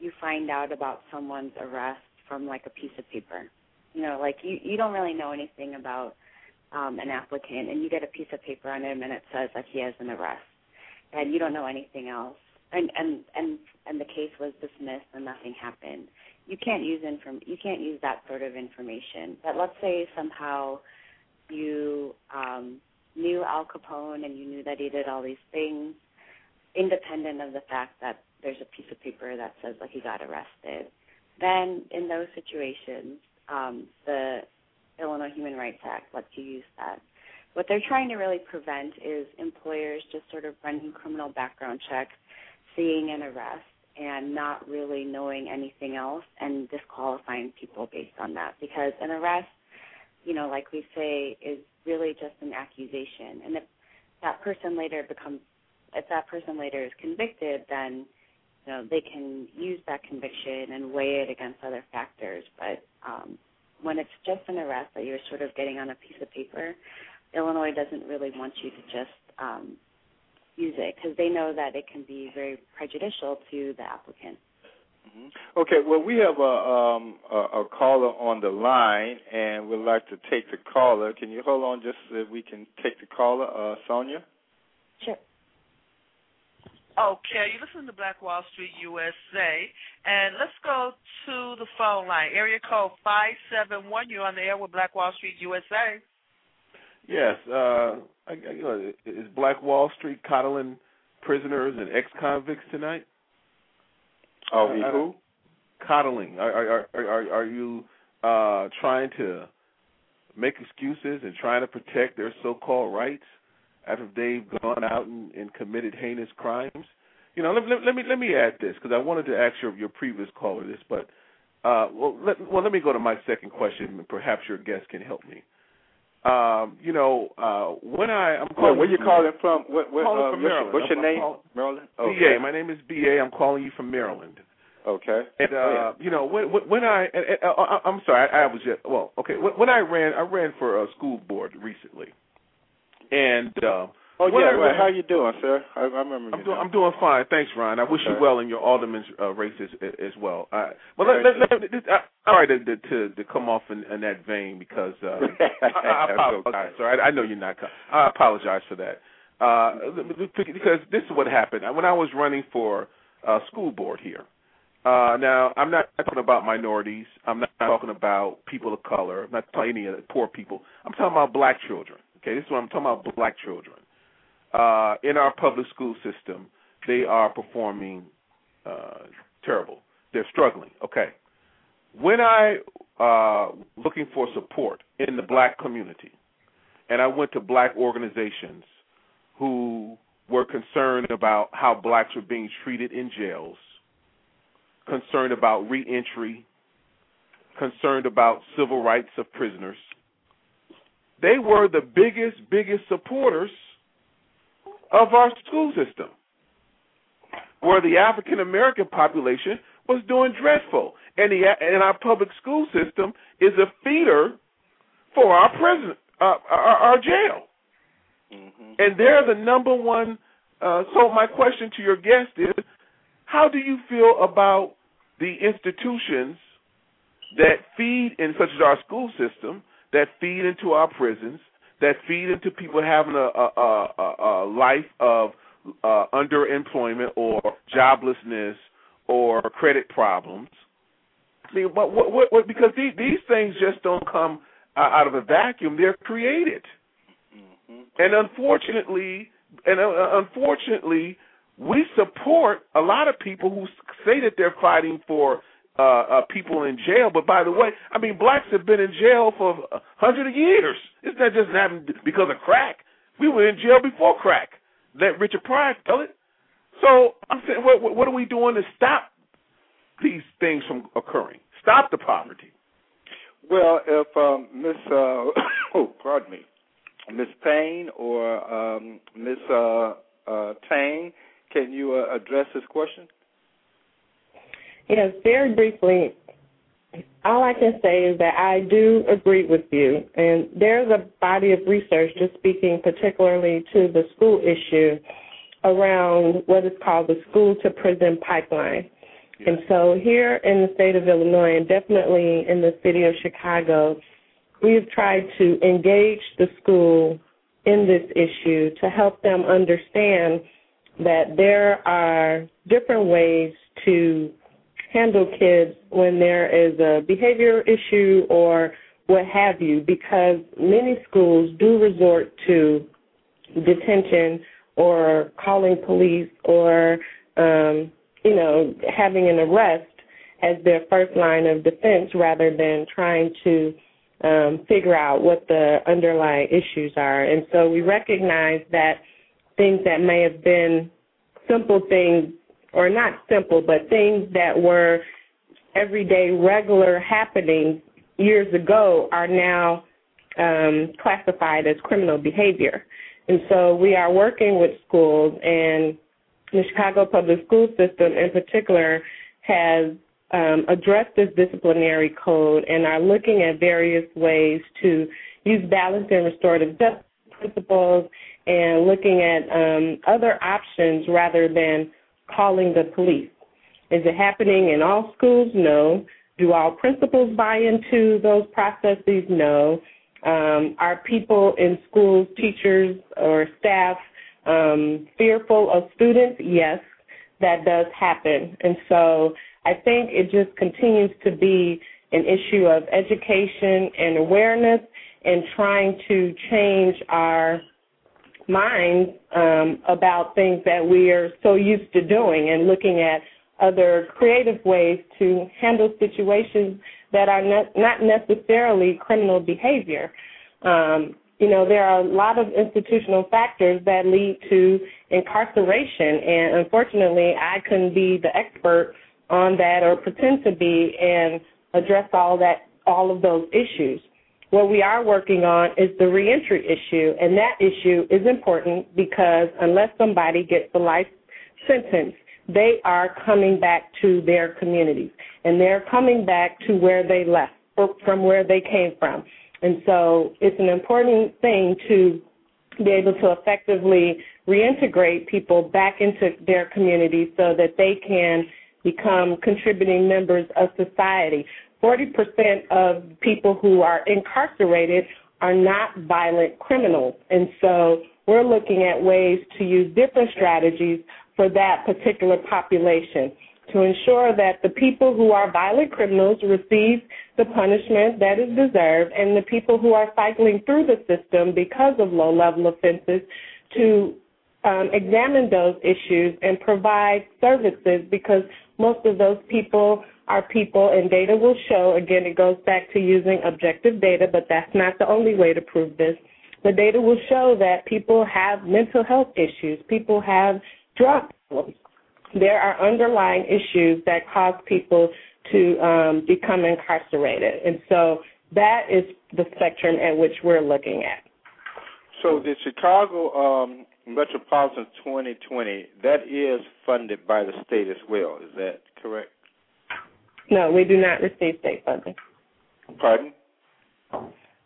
you find out about someone's arrest from like a piece of paper. You know, like you you don't really know anything about um, an applicant and you get a piece of paper on him and it says that he has an arrest and you don't know anything else. And and and and the case was dismissed and nothing happened. You can't use inform you can't use that sort of information. But let's say somehow you um knew Al Capone and you knew that he did all these things independent of the fact that there's a piece of paper that says like he got arrested. Then in those situations um the Illinois Human Rights Act lets you use that. What they're trying to really prevent is employers just sort of running criminal background checks, seeing an arrest, and not really knowing anything else and disqualifying people based on that. Because an arrest, you know, like we say, is really just an accusation. And if that person later becomes, if that person later is convicted, then you know they can use that conviction and weigh it against other factors. But um, when it's just an arrest that you're sort of getting on a piece of paper, Illinois doesn't really want you to just um, use it because they know that it can be very prejudicial to the applicant. Mm-hmm. Okay, well, we have a, um, a, a caller on the line, and we'd like to take the caller. Can you hold on just so we can take the caller, uh, Sonja? Sure. Okay, you listen to Black Wall Street USA, and let's go to the phone line. Area code five seven one. You're on the air with Black Wall Street USA. Yes, uh, I, you know, is Black Wall Street coddling prisoners and ex-convicts tonight? Are we who? Coddling. Are are are, are you uh, trying to make excuses and trying to protect their so-called rights? after they've gone out and, and committed heinous crimes. You know, let, let, let me let me add this because I wanted to ask your your previous caller this, but uh, well, let, well, let me go to my second question. And perhaps your guest can help me. Um, you know, uh, when I I'm calling, where you calling from? What, what, calling uh, from Maryland. What's your, I'm, name? I'm Maryland. Okay. BA. My name is BA. I'm calling you from Maryland. Okay. And uh, oh, yeah. you know, when when I, and, and, uh, I'm sorry, I, I was just well, okay. When, when I ran, I ran for a school board recently, and uh, Oh yeah, well, how you doing, sir? I, I remember. I'm you doing. now. I'm doing fine. Thanks, Ron. I wish you well in your alderman's uh, race as, as well. Uh, well, let, let, let, let, uh, all right, to, to to come off in, in that vein because uh, *laughs* I, I apologize, okay. sir. I, I know you're not. I apologize for that. Uh, because this is what happened when I was running for uh, school board here, Uh, now, I'm not talking about minorities. I'm not talking about people of color. I'm not talking any of the poor people. I'm talking about black children. Okay, this is what I'm talking about. Black children uh, in our public school system, they are performing uh, terrible. They're struggling. Okay, when I uh, looking for support in the black community, and I went to black organizations who were concerned about how blacks were being treated in jails, concerned about reentry, concerned about civil rights of prisoners. They were the biggest, biggest supporters of our school system, where the African American population was doing dreadful, and the and our public school system is a feeder for our prison, uh, our, our jail, mm-hmm. and they're the number one. Uh, so my question to your guest is, how do you feel about the institutions that feed in such as our school system that feed into our prisons that feed into people having a a, a, a life of uh, underemployment or joblessness or credit problems. I mean, what, what, what, because these, these things just don't come uh, out of a vacuum; they're created. Mm-hmm. And unfortunately, and uh, unfortunately, we support a lot of people who say that they're fighting for uh, uh, people in jail. But by the way, I mean blacks have been in jail for a hundred of years. It's not just happening because of crack. We were in jail before crack. Let Richard Pryor tell it. So I'm saying, what, what are we doing to stop these things from occurring? Stop the poverty. Well, if um, Miss uh, *coughs* oh, pardon me, Miss Payne or um, Miss uh, uh, Tran, can you uh, address this question? Yes, very briefly, all I can say is that I do agree with you. And there's a body of research, just speaking particularly to the school issue, around what is called the school to prison pipeline. And so here in the state of Illinois, and definitely in the city of Chicago, we have tried to engage the school in this issue to help them understand that there are different ways to handle kids when there is a behavior issue or what have you, because many schools do resort to detention or calling police or, um, you know, having an arrest as their first line of defense rather than trying to um, figure out what the underlying issues are. And so we recognize that things that may have been simple things or not simple, but things that were everyday regular happenings years ago are now um, classified as criminal behavior. And so we are working with schools, and the Chicago Public School System in particular has um, addressed this disciplinary code and are looking at various ways to use balanced and restorative justice principles and looking at um, other options rather than calling the police. Is it happening in all schools? No. Do all principals buy into those processes? No. Um, are people in schools, teachers or staff, um, fearful of students? Yes, that does happen. And so I think it just continues to be an issue of education and awareness and trying to change our minds um, about things that we are so used to doing and looking at other creative ways to handle situations that are not, not necessarily criminal behavior. Um, you know, there are a lot of institutional factors that lead to incarceration, and unfortunately, I couldn't be the expert on that or pretend to be and address all that all of those issues. What we are working on is the reentry issue, and that issue is important because unless somebody gets a life sentence, they are coming back to their communities, and they're coming back to where they left, from where they came from. And so it's an important thing to be able to effectively reintegrate people back into their communities so that they can become contributing members of society. 40% of people who are incarcerated are not violent criminals. And so we're looking at ways to use different strategies for that particular population to ensure that the people who are violent criminals receive the punishment that is deserved and the people who are cycling through the system because of low level offenses to um, examine those issues and provide services because most of those people are people and data will show again it goes back to using objective data but that's not the only way to prove this the data will show that people have mental health issues people have drug problems there are underlying issues that cause people to um, become incarcerated. And so that is the spectrum at which we're looking at. So the Chicago um, Metropolitan 2020, that is funded by the state as well. Is that correct? No, we do not receive state funding. Pardon?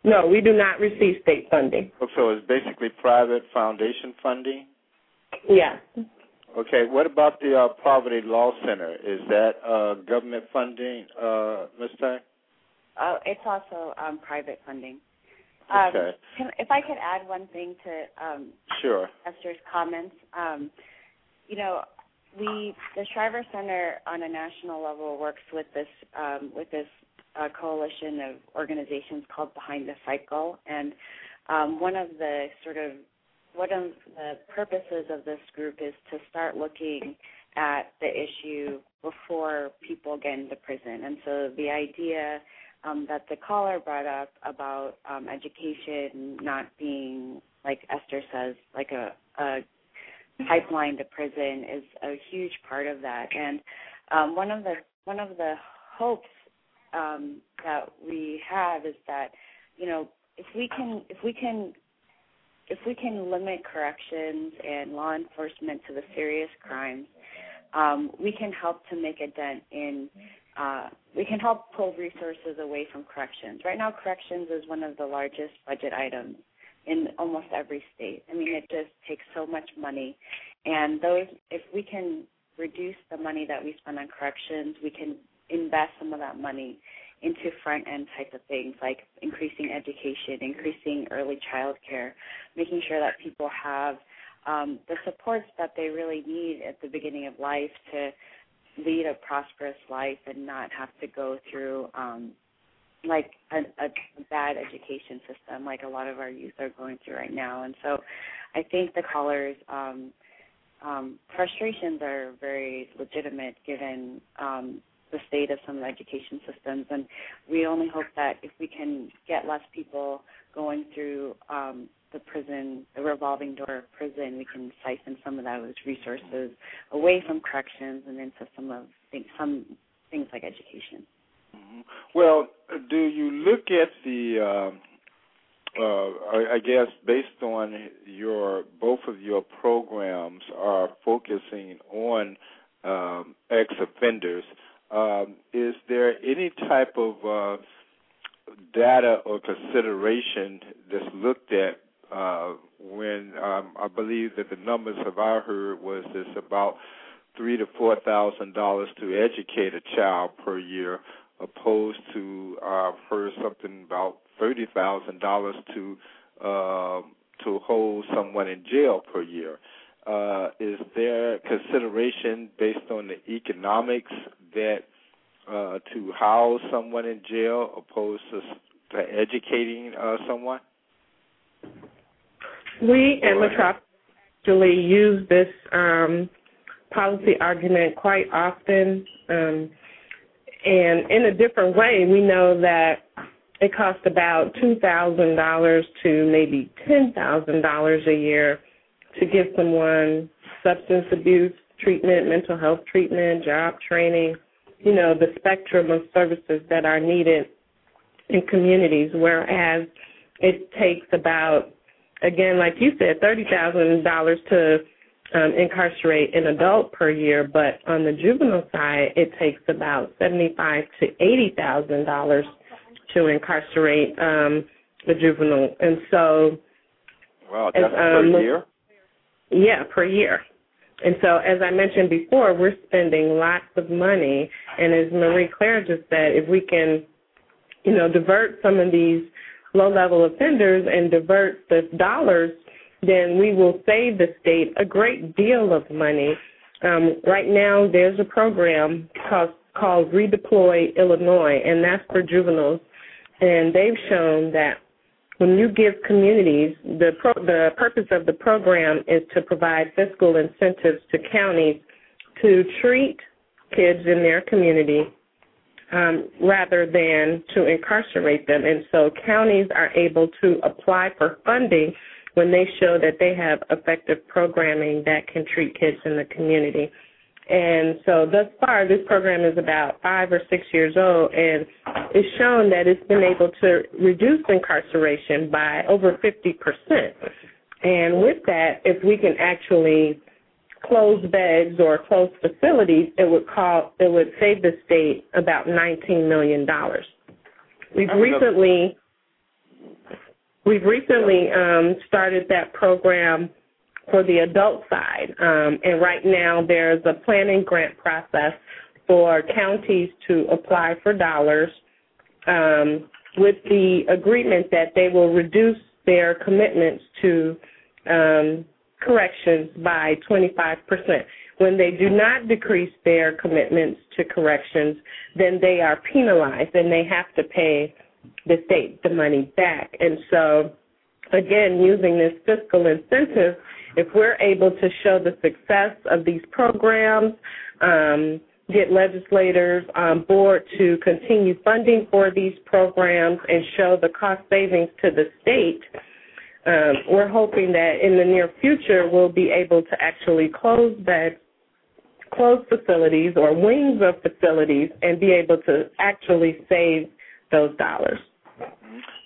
No, we do not receive state funding. So it's basically private foundation funding? Yeah. Okay, what about the uh, Poverty Law Center? Is that uh, government funding, uh, Ms. Ty? Uh, it's also um, private funding. Um, okay. Can, if I could add one thing to um, sure Esther's comments, um, you know, we the Shriver Center on a national level works with this um, with this uh, coalition of organizations called Behind the Cycle, and um, one of the sort of one of the purposes of this group is to start looking at the issue before people get into prison. And so the idea um, that the caller brought up about um, education not being, like Esther says, like a, a pipeline to prison is a huge part of that. And um, one of the one of the hopes um, that we have is that you know if we can if we can if we can limit corrections and law enforcement to the serious crimes, um, we can help to make a dent in. Uh, we can help pull resources away from corrections. Right now, corrections is one of the largest budget items in almost every state. I mean, it just takes so much money, and those if we can reduce the money that we spend on corrections, we can invest some of that money into front end type of things like increasing education, increasing early child care, making sure that people have um, the supports that they really need at the beginning of life to lead a prosperous life and not have to go through um, like a, a bad education system like a lot of our youth are going through right now. And so I think the callers um, um, frustrations are very legitimate given um, the state of some of the education systems. And we only hope that if we can get less people going through um, the prison, the revolving door of prison, we can siphon some of those resources away from corrections and into some of some things like education. Mm-hmm. Well, do you look at the? Uh, uh, I, guess based on your both of your programs are focusing on um, ex offenders. Um, is there any type of uh, data or consideration that's looked at uh, when um, I believe that the numbers have I heard was this about three to four thousand dollars to educate a child per year, opposed to uh, I've heard something about thirty thousand dollars to uh, to hold someone in jail per year. Uh, is there consideration based on the economics that uh, to house someone in jail opposed to, to educating uh, someone? We at Metropolis actually use this um, policy argument quite often, um, and in a different way. We know that it costs about two thousand dollars to maybe ten thousand dollars a year to give someone substance abuse treatment, mental health treatment, job training, you know, the spectrum of services that are needed in communities, whereas it takes about, again, like you said, $30,000 to um, incarcerate an adult per year, but on the juvenile side, it takes about seventy-five to eighty thousand dollars to incarcerate um, the juvenile, and so. Wow, that's as, um, per year. Yeah, per year. And so, as I mentioned before, we're spending lots of money. And as Marie Claire just said, if we can, you know, divert some of these low level offenders and divert the dollars, then we will save the state a great deal of money Um, right now, there's a program called, called Redeploy Illinois, and that's for juveniles. And they've shown that when you give communities, the, pro, the purpose of the program is to provide fiscal incentives to counties to treat kids in their community um, rather than to incarcerate them. And so counties are able to apply for funding when they show that they have effective programming that can treat kids in the community. And so thus far, this program is about five or six years old, and it's shown that it's been able to reduce incarceration by over 50%. And with that, if we can actually close beds or closed facilities, it would call it would save the state about 19 million dollars. We've recently we've recently um, started that program for the adult side. Um, and right now there's a planning grant process for counties to apply for dollars um, with the agreement that they will reduce their commitments to um, corrections by 25%. When they do not decrease their commitments to corrections, then they are penalized and they have to pay the state the money back. And so, again, using this fiscal incentive if we're able to show the success of these programs, um, get legislators on board to continue funding for these programs and show the cost savings to the state, um, we're hoping that in the near future we'll be able to actually close beds, close facilities or wings of facilities and be able to actually save those dollars.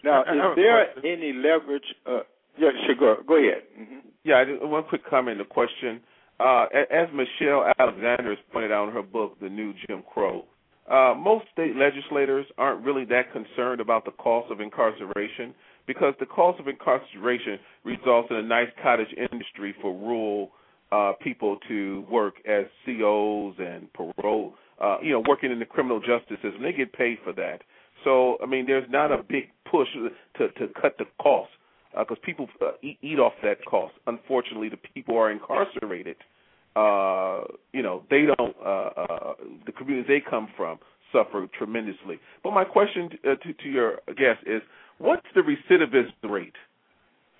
Now, is there any leverage? Uh, yeah, sure. Go, go ahead. Mm-hmm. Yeah, one quick comment, a question. Uh, as Michelle Alexander has pointed out in her book, The New Jim Crow, uh, most state legislators aren't really that concerned about the cost of incarceration because the cost of incarceration results in a nice cottage industry for rural uh, people to work as COs and parole, uh, you know, working in the criminal justice system. They get paid for that. So, I mean, there's not a big push to to cut the cost because uh, people uh, eat, eat off that cost. Unfortunately, the people are incarcerated, uh, you know, they don't. Uh, uh, the communities they come from suffer tremendously. But my question uh, to, to your guest is, what's the recidivism rate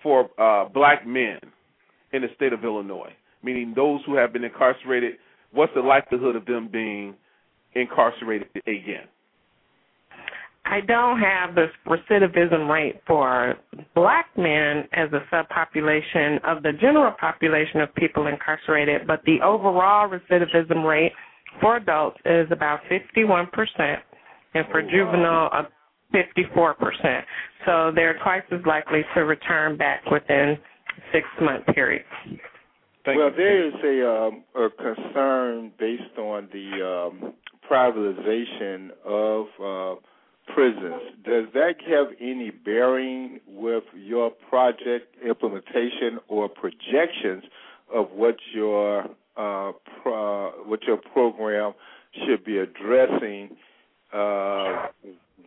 for uh, black men in the state of Illinois? Meaning those who have been incarcerated. What's the likelihood of them being incarcerated again? I don't have the recidivism rate for black men as a subpopulation of the general population of people incarcerated, but the overall recidivism rate for adults is about 51%, and for oh, juvenile, uh, 54%. So they're twice as likely to return back within six month periods. Thank well, you. there is a, um, a concern based on the um, privatization of uh, prisons. Does that have any bearing with your project implementation or projections of what your uh, pro, what your program should be addressing uh,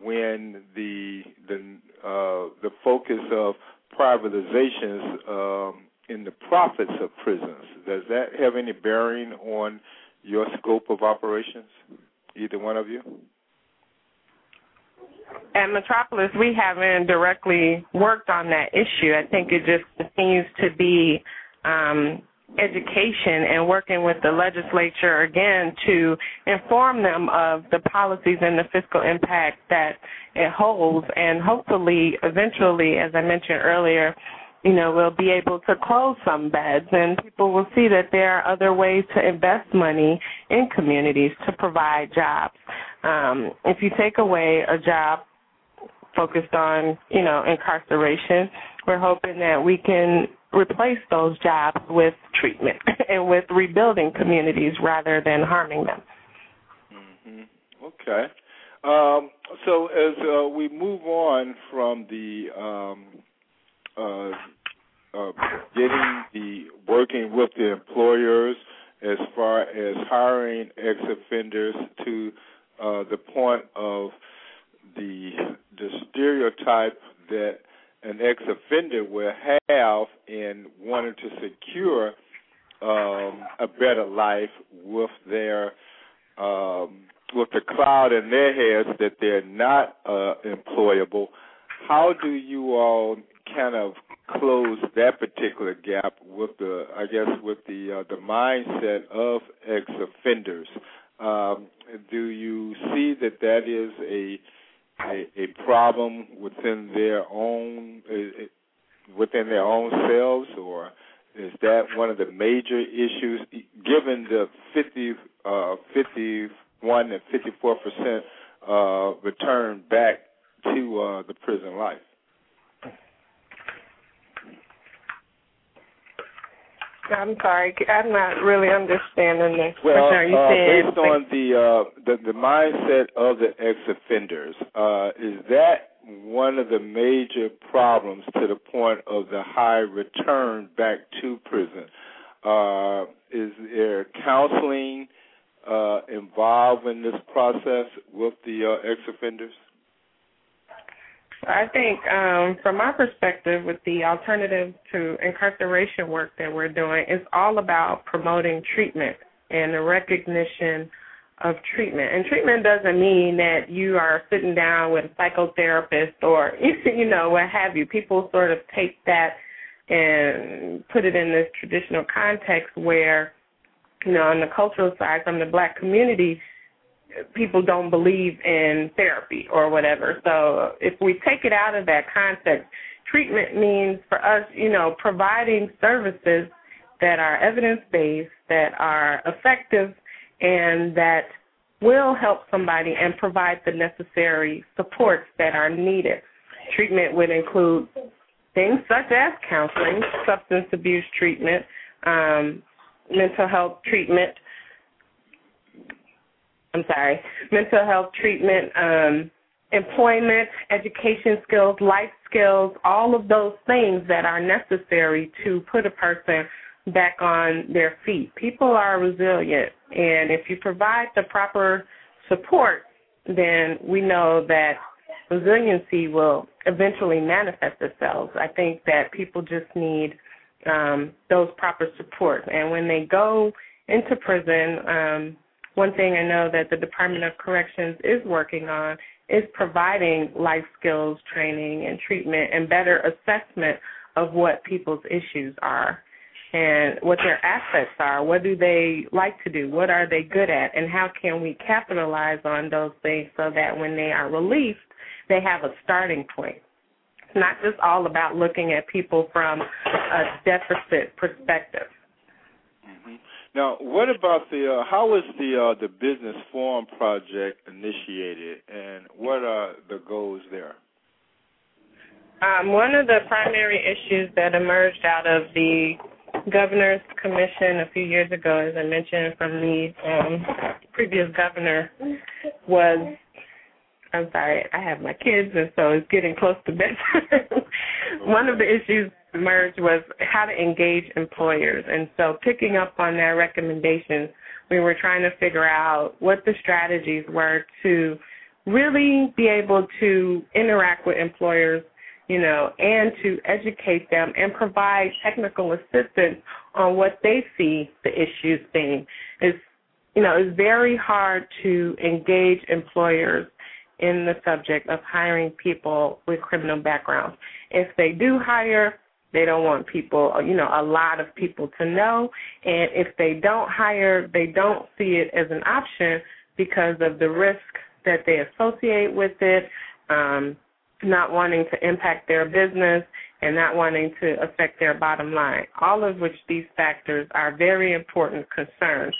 when the the uh, the focus of privatizations um, in the profits of prisons? Does that have any bearing on your scope of operations? Either one of you? at Metropolis, we haven't directly worked on that issue. I think it just continues to be um, education and working with the legislature again to inform them of the policies and the fiscal impact that it holds. And hopefully, eventually, as I mentioned earlier, you know, we'll be able to close some beds and people will see that there are other ways to invest money in communities to provide jobs. Um, if you take away a job focused on, you know, incarceration. We're hoping that we can replace those jobs with treatment *laughs* and with rebuilding communities rather than harming them. Mm-hmm. Okay. Um, so as uh, we move on from the um, uh, uh, getting the working with the employers as far as hiring ex offenders to uh, the point of the the stereotype that an ex offender will have in wanting to secure um, a better life with their um, with the cloud in their heads that they're not uh, employable. How do you all kind of close that particular gap with the, I guess, with the uh, the mindset of ex offenders? Um, do you see that that is a a, a problem within their own within their own selves, or is that one of the major issues? Given the 50, uh, 51 and 54 percent uh, return back to uh, the prison life. I'm sorry, I'm not really understanding this. Well, Are you uh, saying based on the, uh, the the mindset of the ex-offenders, uh, is that one of the major problems to the point of the high return back to prison? Uh, is there counseling uh, involved in this process with the uh, ex-offenders? I think, um, from my perspective, with the alternative to incarceration work that we're doing, it's all about promoting treatment and the recognition of treatment. And treatment doesn't mean that you are sitting down with a psychotherapist or, *laughs* you know, what have you. People sort of take that and put it in this traditional context where, you know, on the cultural side, from the black community, people don't believe in therapy or whatever. So if we take it out of that context, treatment means for us, you know, providing services that are evidence based, that are effective, and that will help somebody and provide the necessary supports that are needed. Treatment would include things such as counseling, substance abuse treatment, um, mental health treatment, I'm sorry, mental health treatment, um, employment, education skills, life skills, all of those things that are necessary to put a person back on their feet. People are resilient, and if you provide the proper support, then we know that resiliency will eventually manifest itself. I think that people just need um, those proper supports, and when they go into prison, um, one thing I know that the Department of Corrections is working on is providing life skills training and treatment and better assessment of what people's issues are and what their assets are. What do they like to do? What are they good at? And how can we capitalize on those things so that when they are released, they have a starting point? It's not just all about looking at people from a deficit perspective. Mm-hmm. Now, what about the? Uh, how was the uh, the business forum project initiated, and what are the goals there? Um, one of the primary issues that emerged out of the governor's commission a few years ago, as I mentioned from the um, previous governor, was I'm sorry, I have my kids, and so it's getting close to bedtime. *laughs* One of the issues emerged was how to engage employers, and so picking up on their recommendations, we were trying to figure out what the strategies were to really be able to interact with employers, you know, and to educate them and provide technical assistance on what they see the issues being. It's you know, it's very hard to engage employers in the subject of hiring people with criminal backgrounds. If they do hire, they don't want people, you know, a lot of people to know. And if they don't hire, they don't see it as an option because of the risk that they associate with it, um, not wanting to impact their business and not wanting to affect their bottom line. All of which these factors are very important concerns.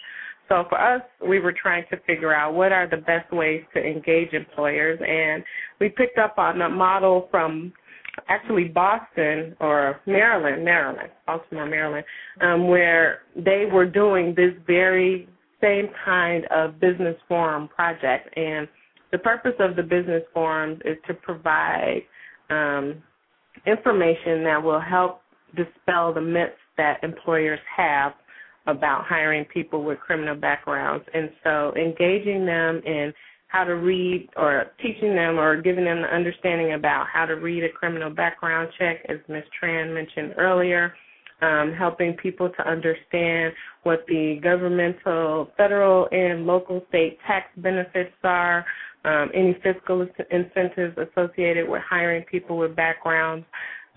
So for us, we were trying to figure out what are the best ways to engage employers, and we picked up on a model from actually Boston or Maryland, Maryland, Baltimore, Maryland, um, where they were doing this very same kind of business forum project. And the purpose of the business forums is to provide um, information that will help dispel the myths that employers have about hiring people with criminal backgrounds. And so engaging them in how to read or teaching them or giving them the understanding about how to read a criminal background check, as Ms. Tran mentioned earlier, um, helping people to understand what the governmental, federal, and local state tax benefits are, um, any fiscal incentives associated with hiring people with backgrounds,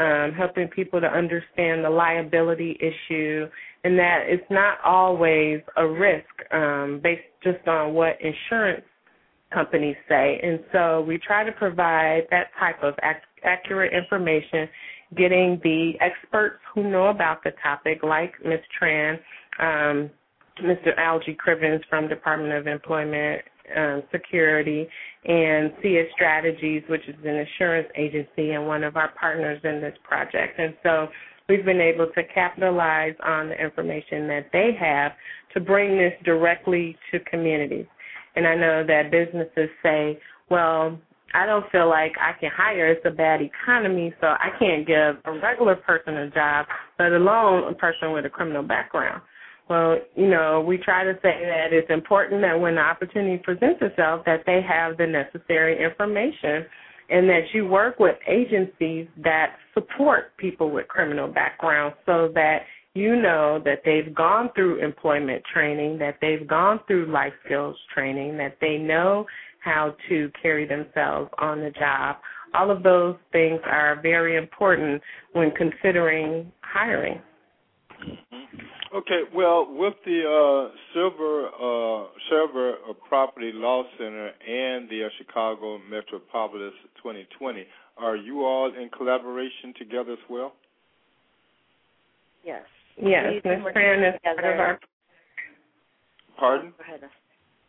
um, helping people to understand the liability issue, and that it's not always a risk um, based just on what insurance companies say. And so we try to provide that type of ac- accurate information, getting the experts who know about the topic, like Ms. Tran, um, Mr. Algie Crivens from Department of Employment um, Security, and CS Strategies, which is an insurance agency and one of our partners in this project. And so we've been able to capitalize on the information that they have to bring this directly to communities. And I know that businesses say, well, I don't feel like I can hire. It's a bad economy, so I can't give a regular person a job, let alone a person with a criminal background. Well, you know, we try to say that it's important that when the opportunity presents itself that they have the necessary information and that you work with agencies that support people with criminal backgrounds so that you know that they've gone through employment training, that they've gone through life skills training, that they know how to carry themselves on the job. All of those things are very important when considering hiring. Okay, well, with the uh, Shriver uh, Shriver uh, Poverty Law Center and the uh, Chicago Metropolis 2020, are you all in collaboration together as well? Yes. Yes, Ms. Fran is part of our. Pardon? Go ahead.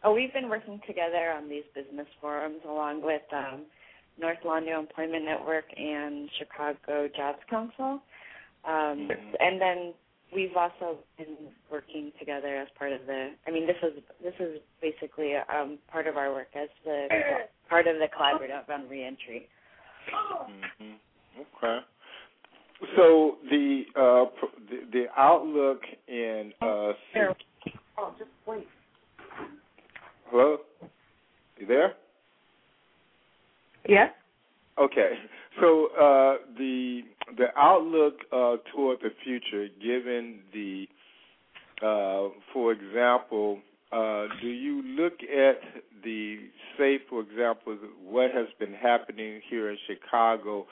Oh, we've been working together on these business forums along with um, North Lawndale Employment Network and Chicago Jobs Council. Um, and then we've also been working together as part of the. I mean, this is this is basically um, part of our work as the part of the collaborative on reentry. Mm-hmm. Okay. So the uh, the, the outlook in uh, oh, just wait. Hello, you there? Yes. Okay. So uh, the the outlook uh, toward the future, given the, uh, for example, uh, do you look at the, say, for example, what has been happening here in Chicago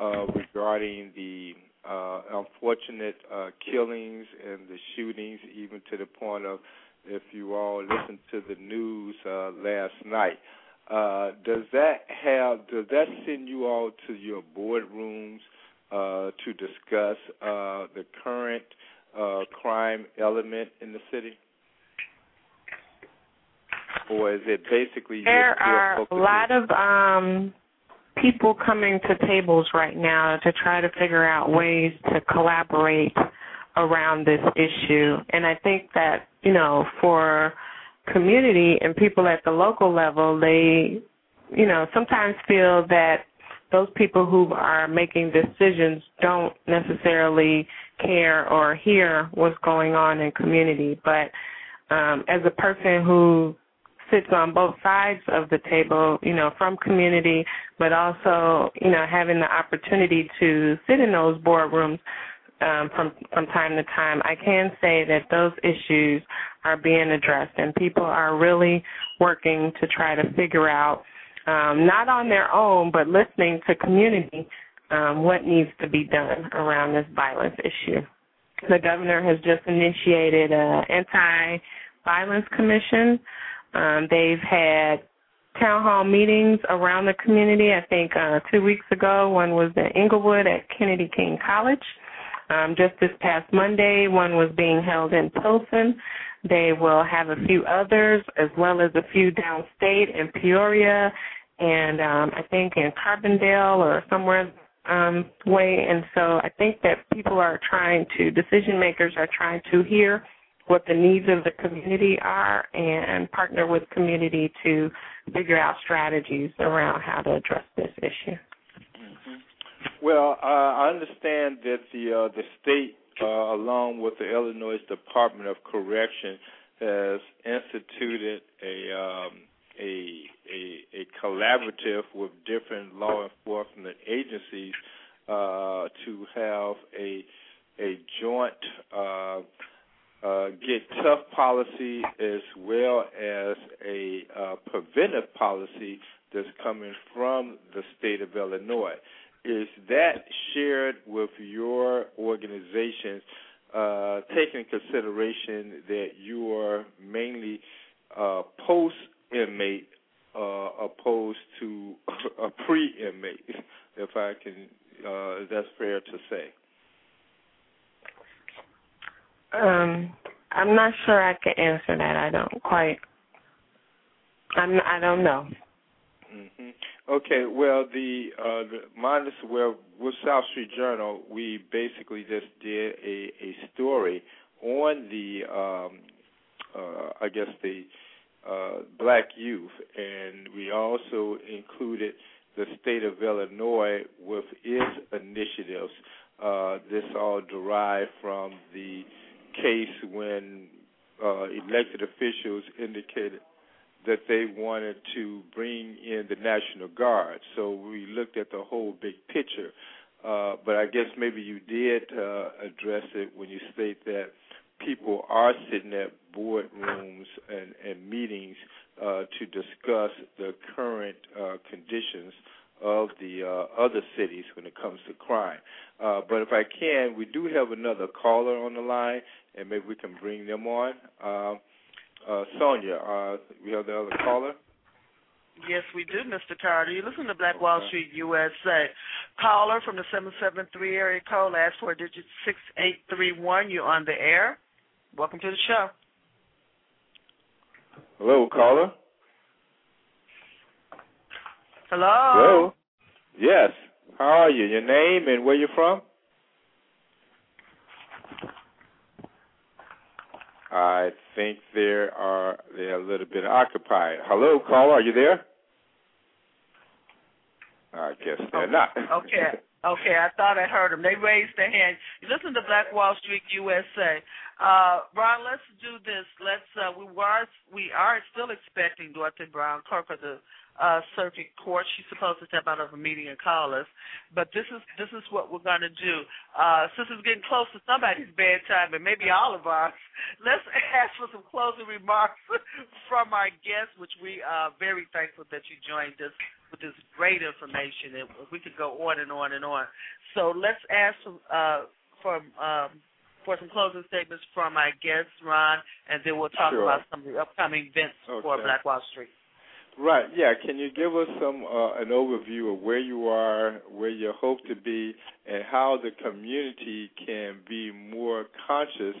uh, regarding the uh, unfortunate uh, killings and the shootings, even to the point of, if you all listened to the news uh, last night, uh, does that have does that send you all to your boardrooms uh, to discuss uh, the current uh, crime element in the city? Or is it basically there are a lot of um, people coming to tables right now to try to figure out ways to collaborate around this issue, and I think that you know for community and people at the local level, they you know sometimes feel that those people who are making decisions don't necessarily care or hear what's going on in community. But um, as a person who sits on both sides of the table, you know, from community, but also, you know, having the opportunity to sit in those boardrooms um, from from time to time, I can say that those issues are being addressed, and people are really working to try to figure out um, not on their own, but listening to community, um, what needs to be done around this violence issue. The governor has just initiated an anti-violence commission. Um, they've had town hall meetings around the community. I think uh, two weeks ago, one was in Englewood at Kennedy King College. Um, just this past Monday, one was being held in Pilsen. They will have a few others, as well as a few downstate in Peoria and um, I think in Carbondale or somewhere um, way. And so I think that people are trying to, decision makers are trying to hear what the needs of the community are and partner with community to figure out strategies around how to address this issue. Mm-hmm. Well, uh, I understand that the uh, the state, uh, along with the Illinois Department of Correction, has instituted a um, a, a, a collaborative with different law enforcement agencies uh, to have a a joint uh, get tough policy as well as a uh, preventive policy that's coming from the state of Illinois. Is that shared with your organizations, uh, taking consideration that you are mainly uh, post inmate uh, opposed to *laughs* a pre inmate, if I can, uh, that's fair to say? Um, I'm not sure I can answer that. I don't quite. I'm. I don't know. Mm-hmm. Okay. Well, the uh, the well with South Street Journal, we basically just did a a story on the um, uh, I guess the uh, black youth, and we also included the state of Illinois with its initiatives. Uh, this all derived from the case when uh, elected officials indicated that they wanted to bring in the National Guard. So we looked at the whole big picture. Uh, but I guess maybe you did uh, address it when you state that people are sitting at boardrooms and, and meetings uh, to discuss the current uh, conditions of the uh, other cities when it comes to crime. Uh, but if I can, we do have another caller on the line, and maybe we can bring them on. Uh, uh, Sonja, uh, we have the other caller. Yes, we do, Mr. Carter. You listen to Black Wall Street USA. Caller from the 773 area code, last four digits 6831. You're on the air. Welcome to the show. Hello, caller. Hello. Hello. Yes. How are you? Your name and where you're from? I think there are they're a little bit occupied. Hello, caller, are you there? I guess they're not. okay. Okay, I thought I heard them. They raised their hand. You listen to Black Wall Street USA. Uh, Ron, let's do this. Let's. Uh, we were. We are still expecting Dorothy Brown, clerk of the uh, circuit court. She's supposed to step out of a meeting and call us. But this is this is what we're going to do. Uh, since it's getting close to somebody's bedtime and maybe all of ours, let's *laughs* ask for some closing remarks *laughs* from our guests, which we are very thankful that you joined us with this great information. And we could go on and on and on. So let's ask uh, from. Um, for some closing statements from our guests, Ron, and then we'll talk sure. about some of the upcoming events okay. for Black Wall Street. Right. Yeah. Can you give us some uh, an overview of where you are, where you hope to be, and how the community can be more conscious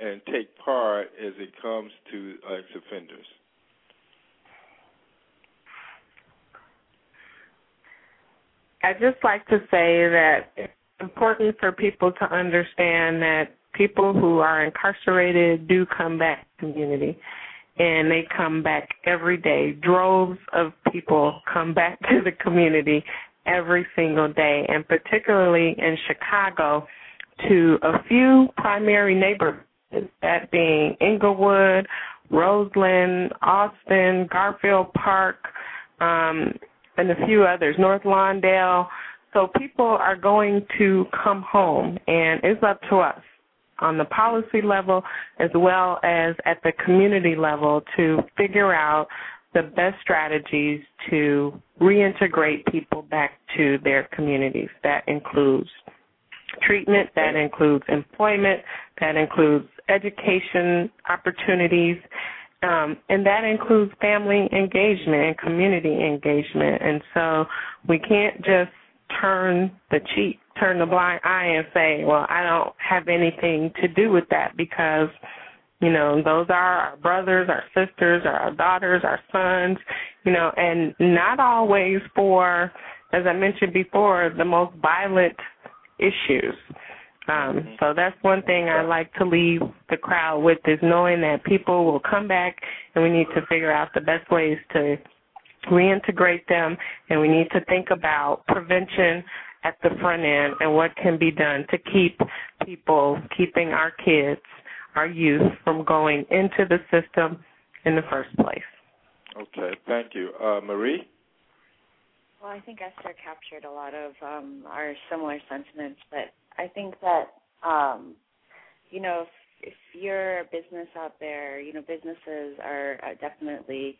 and take part as it comes to ex offenders? I'd just like to say that it's important for people to understand that people who are incarcerated do come back to community and they come back every day. Droves of people come back *laughs* to the community every single day, and particularly in Chicago, to a few primary neighborhoods, that being Englewood, Roseland, Austin, Garfield Park, um, and a few others, North Lawndale. So people are going to come home, and it's up to us on the policy level as well as at the community level to figure out the best strategies to reintegrate people back to their communities. That includes treatment, that includes employment, that includes education opportunities, um, and that includes family engagement and community engagement. And so we can't just turn the cheek, turn the blind eye and say, well, I don't have anything to do with that because, you know, those are our brothers, our sisters, our daughters, our sons, you know, and not always for, as I mentioned before, the most violent issues. Um, so that's one thing I like to leave the crowd with is knowing that people will come back and we need to figure out the best ways to reintegrate them, and we need to think about prevention at the front end and what can be done to keep people, keeping our kids, our youth from going into the system in the first place. Okay, thank you. Uh, Marie? Well, I think Esther captured a lot of um, our similar sentiments, but I think that um, you know, if, if you're a business out there, you know, businesses are definitely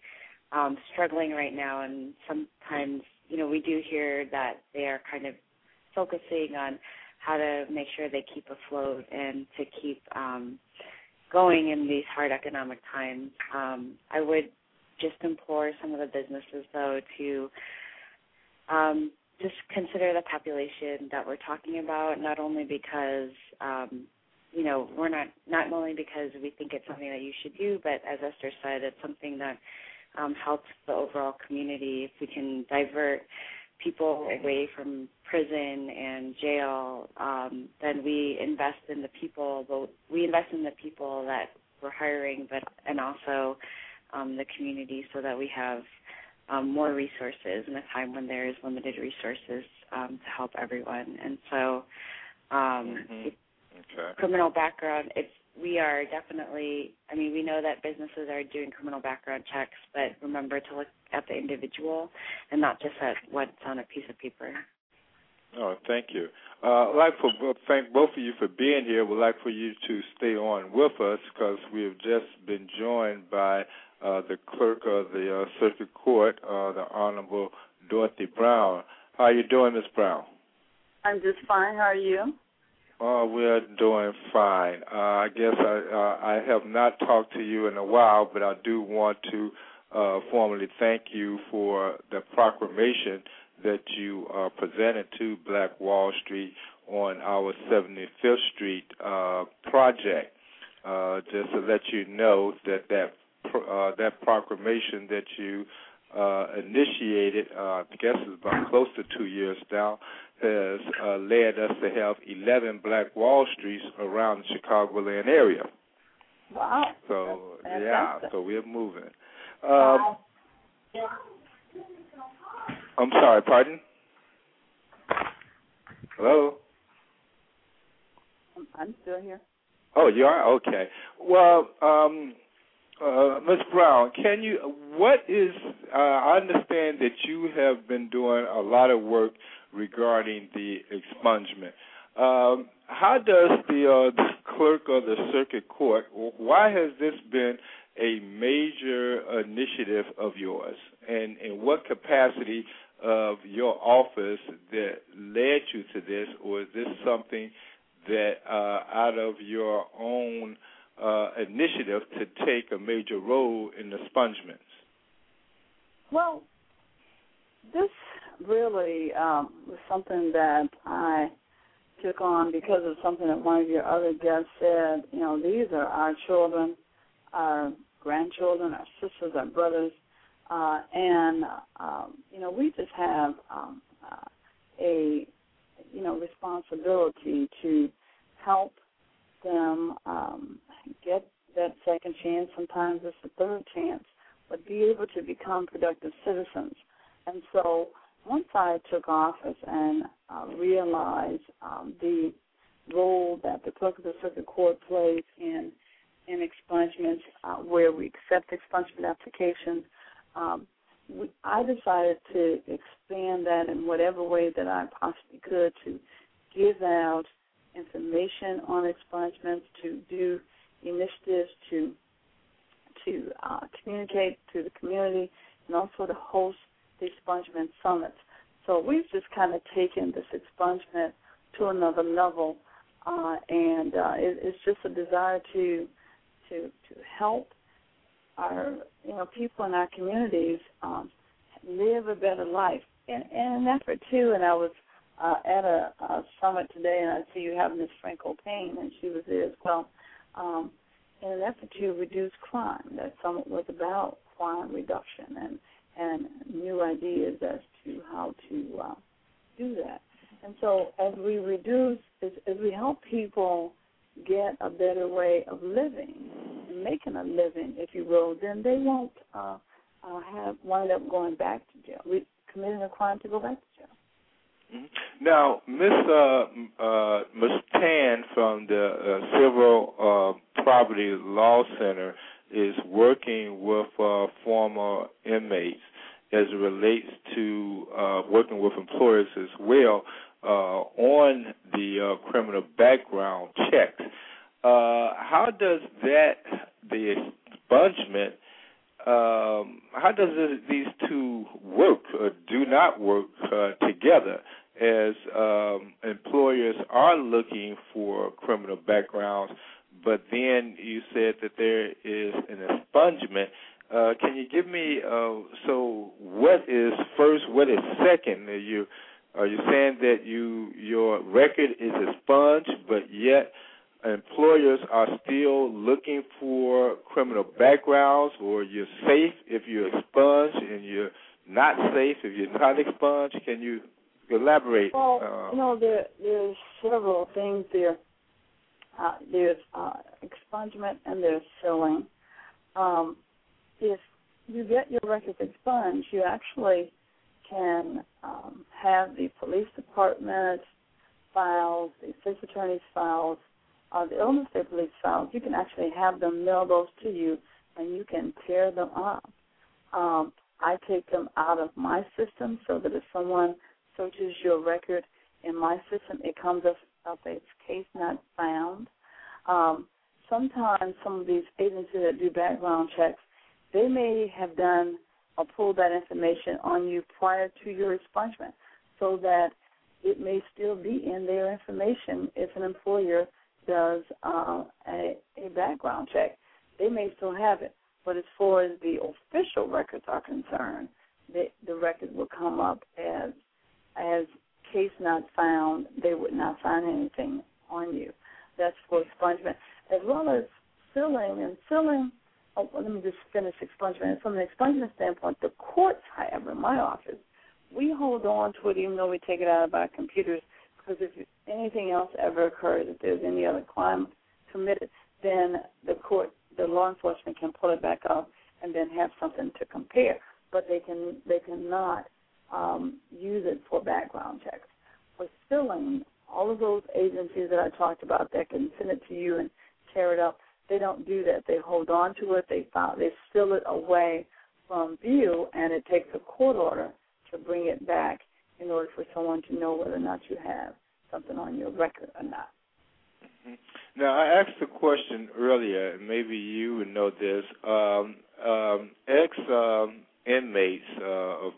um, struggling right now, and sometimes, you know, we do hear that they are kind of focusing on how to make sure they keep afloat and to keep um, going in these hard economic times. Um, I would just implore some of the businesses, though, to um, just consider the population that we're talking about, not only because um, you know we're not not only because we think it's something that you should do, but as Esther said, it's something that um, helps the overall community. If we can divert people away from prison and jail, um, then we invest in the people. But we invest in the people that we're hiring, but and also um, the community, so that we have um, more resources in a time when there is limited resources um, to help everyone. And so, um, mm-hmm. okay. criminal background. It's we are definitely. I mean, we know that businesses are doing criminal background checks, but remember to look at the individual and not just at what's on a piece of paper. Oh, thank you. Uh, I'd like for thank both of you for being here. We'd like for you to stay on with us because we have just been joined by uh, the clerk of the uh, circuit court, uh, the Honorable Dorothy Brown. How are you doing, Miss Brown? I'm just fine. How are you? Oh, we're doing fine. Uh, I guess I uh, I have not talked to you in a while, but I do want to uh, formally thank you for the proclamation that you uh, presented to Black Wall Street on our 75th Street uh, project. Uh, just to let you know that that that proclamation that you uh, initiated, uh, I guess it's about close to two years now, has uh, led us to have 11 Black Wall Streets around the Chicagoland area. Wow. So That's yeah, so we're moving. Um, I'm sorry, pardon? Hello? I'm still here. Oh, you are okay. Well, um, uh, Ms. Brown, can you? What is? Uh, I understand that you have been doing a lot of work regarding the expungement. Um, how does the, uh, the clerk of the circuit court? Why has this been a major initiative of yours, and in what capacity of your office that led you to this, or is this something that uh, out of your own uh, initiative to take a major role in the expungements? Well, this really um, was something that I took on because of something that one of your other guests said. You know, these are our children, our grandchildren, our sisters, our brothers, uh, and um, you know, we just have um, uh, a you know responsibility to help them um, get that second chance. Sometimes it's the third chance, but be able to become productive citizens. And so, once I took office and uh, realized um, the role that the clerk of the circuit court plays in in expungements, uh, where we accept expungement applications, um, we, I decided to expand that in whatever way that I possibly could to give out information on expungements, to do initiatives to to uh, communicate to the community, and also to host the expungement summits. So we've just kind of taken this expungement to another level, uh, and uh, it, it's just a desire to to to help our you know people in our communities um, live a better life. And, and an effort too. And I was uh, at a, a summit today, and I see you have Miss Franco Payne, and she was there as well. Um, in an effort to reduce crime, that summit was about crime reduction and and new ideas as to how to uh, do that. And so, as we reduce, as, as we help people get a better way of living, making a living, if you will, then they won't uh, uh, have wind up going back to jail, re- committing a crime to go back to jail. Mm-hmm. Now, Miss uh, uh, Miss Tran from the uh, Civil uh, Poverty Law Center is working with uh, former inmates as it relates to uh, working with employers as well uh, on the uh, criminal background checks. Uh, how does that the expungement? Um, how does this, these two work or do not work uh, together? As um, employers are looking for criminal backgrounds, but then you said that there is an expungement. Uh, can you give me uh, so what is first, what is second? Are you are you saying that you your record is expunged, but yet employers are still looking for criminal backgrounds, or you're safe if you're expunged, and you're not safe if you're not expunged? Can you elaborate? Well, uh, you know, there there's several things there. Uh, there's uh, expungement and there's sealing. Um, if you get your records expunged, you actually can um, have the police department files, the state's attorney's files, uh, the Illinois State Police files. You can actually have them mail those to you, and you can tear them up. Um, I take them out of my system so that if someone searches your record in my system, it comes up, up as case not found. Um, sometimes some of these agencies that do background checks, they may have done or pulled that information on you prior to your expungement so that it may still be in their information if an employer does uh, a, a background check. They may still have it, but as far as the official records are concerned, the, the record will come up as as case not found. They would not find anything on you. That's for expungement, as well as sealing and sealing. Oh, let me just finish expungement. From an expungement standpoint, the courts, however, in my office, we hold on to it even though we take it out of our computers because if anything else ever occurs, if there's any other crime committed, then the court, the law enforcement can pull it back up and then have something to compare. But they can they cannot um, use it for background checks. For sealing, all of those agencies that I talked about that can send it to you and tear it up, they don't do that. They hold on to it. They file, they seal it away from view, and it takes a court order to bring it back in order for someone to know whether or not you have something on your record or not. Mm-hmm. Now, I asked a question earlier, and maybe you would know this. Um, um, ex um, inmates uh,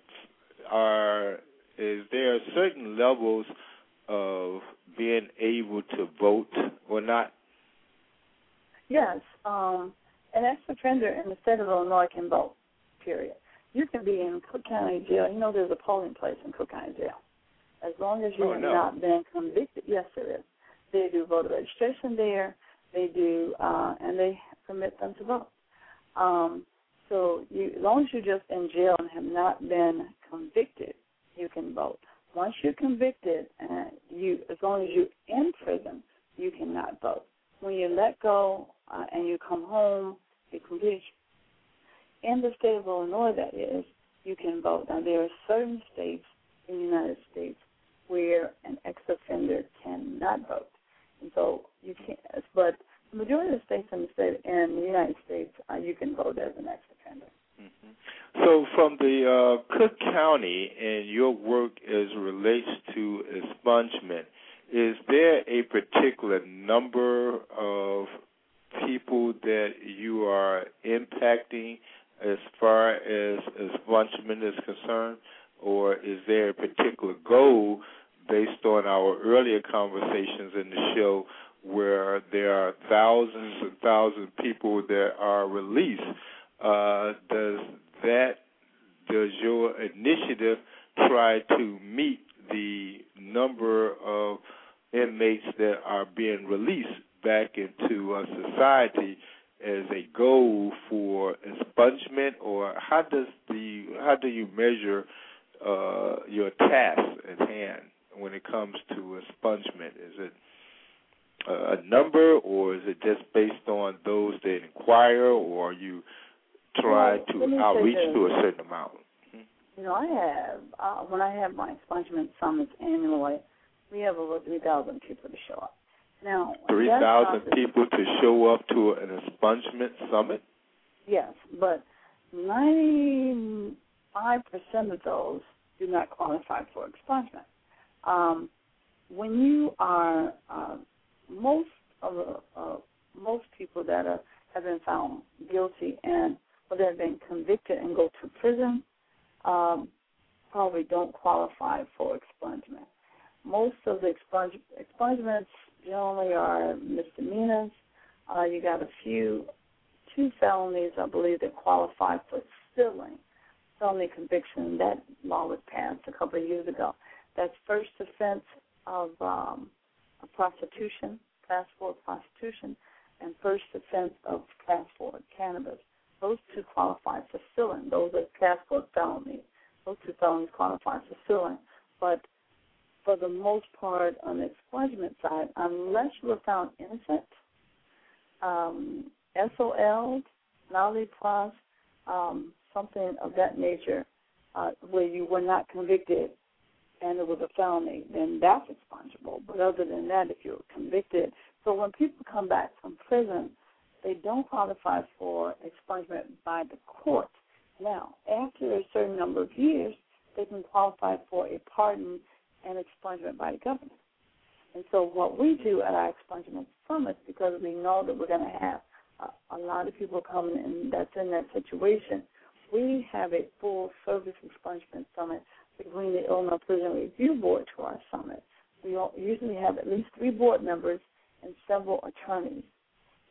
are is there certain levels of being able to vote or not? Yes, um, an ex-offender in the state of Illinois can vote. Period. You can be in Cook County Jail. You know, there's a polling place in Cook County Jail. As long as you oh, have no. not been convicted, yes, there is. They do voter registration there. They do, uh, and they permit them to vote. Um, so, you, as long as you're just in jail and have not been convicted, you can vote. Once you're convicted, and you, as long as you're in prison, you cannot vote. When you let go uh, and you come home, you complete in the state of Illinois, that is, you can vote. Now, there are certain states in the United States where an ex-offender cannot vote, and so you can't. But the majority of the states in the state in the United States, uh, you can vote as an ex-offender. Mm-hmm. So, from the uh, Cook County and your work as relates to expungement, is there a particular number of people that you are impacting as far as expungement is concerned, or is there a particular goal based on our earlier conversations in the show where there are thousands and thousands of people that are released? Uh, does that does your initiative try to meet the number of inmates that are being released back into uh, society as a goal for expungement, or how does the how do you measure uh, your task at hand when it comes to expungement? Is it a number, or is it just based on those that inquire, or are you try well, to outreach to a certain amount? You know, I have uh, when I have my expungement summits annually, we have over three thousand people to show up. Now, three thousand people to show up to an expungement summit. Yes, but ninety-five percent of those do not qualify for expungement. Um, when you are uh, most of the uh, most people that are have been found guilty and or that have been convicted and go to prison um, probably don't qualify for expungement. Most of the expunge, expungements generally are misdemeanors. Uh, you got a few, two felonies, I believe, that qualify for sealing, felony conviction. That law was passed a couple of years ago. That's first offense of um, prostitution, class four prostitution, and first offense of class four cannabis. Those two qualify for sealing. Those are class four felonies. Those two felonies qualify for sealing. But for the most part, on the expungement side, unless you were found innocent, um, SOL, plus, um, something of that nature, uh, where you were not convicted and it was a felony, then that's expungible. But other than that, if you're convicted, so when people come back from prison, they don't qualify for expungement by the court. Now, after a certain number of years, they can qualify for a pardon and expungement by the government. And so, what we do at our expungement summits, because we know that we're going to have a, a lot of people coming in that's in that situation, we have a full service expungement summit between the Illinois Prison Review Board to our summit. We usually have at least three board members and several attorneys,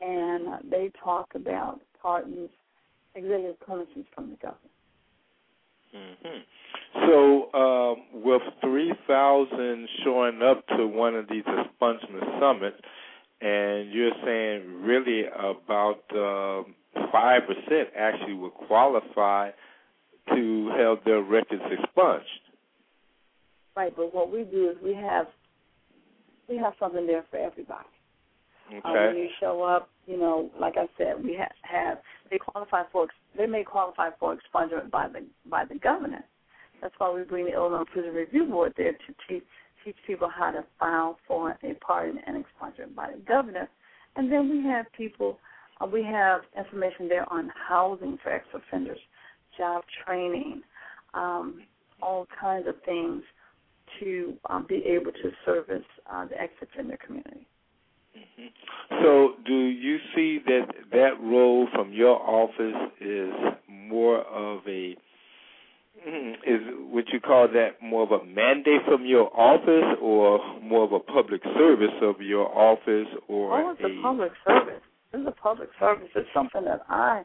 and uh, they talk about pardons, executive clearances from the government. Mm-hmm. So, um, with 3,000 showing up to one of these expungement summits, and you're saying really about um, five uh, percent actually would qualify to have their records expunged. Right, but what we do is we have we have something there for everybody. Okay. Um, when you show up, you know, like I said, we ha- have they qualify for they may qualify for expungement by the by the governor. That's why we bring the Illinois Prison Review Board there to teach teach people how to file for a pardon and expungement by the governor. And then we have people, uh, we have information there on housing for ex offenders, job training, um, all kinds of things to um, be able to service uh, the ex offender community. Mm-hmm. So, do you see that that role from your office is more of a mm, is what you call that more of a mandate from your office, or more of a public service of your office, or oh, it's a, a public service. It's a public service. It's something that I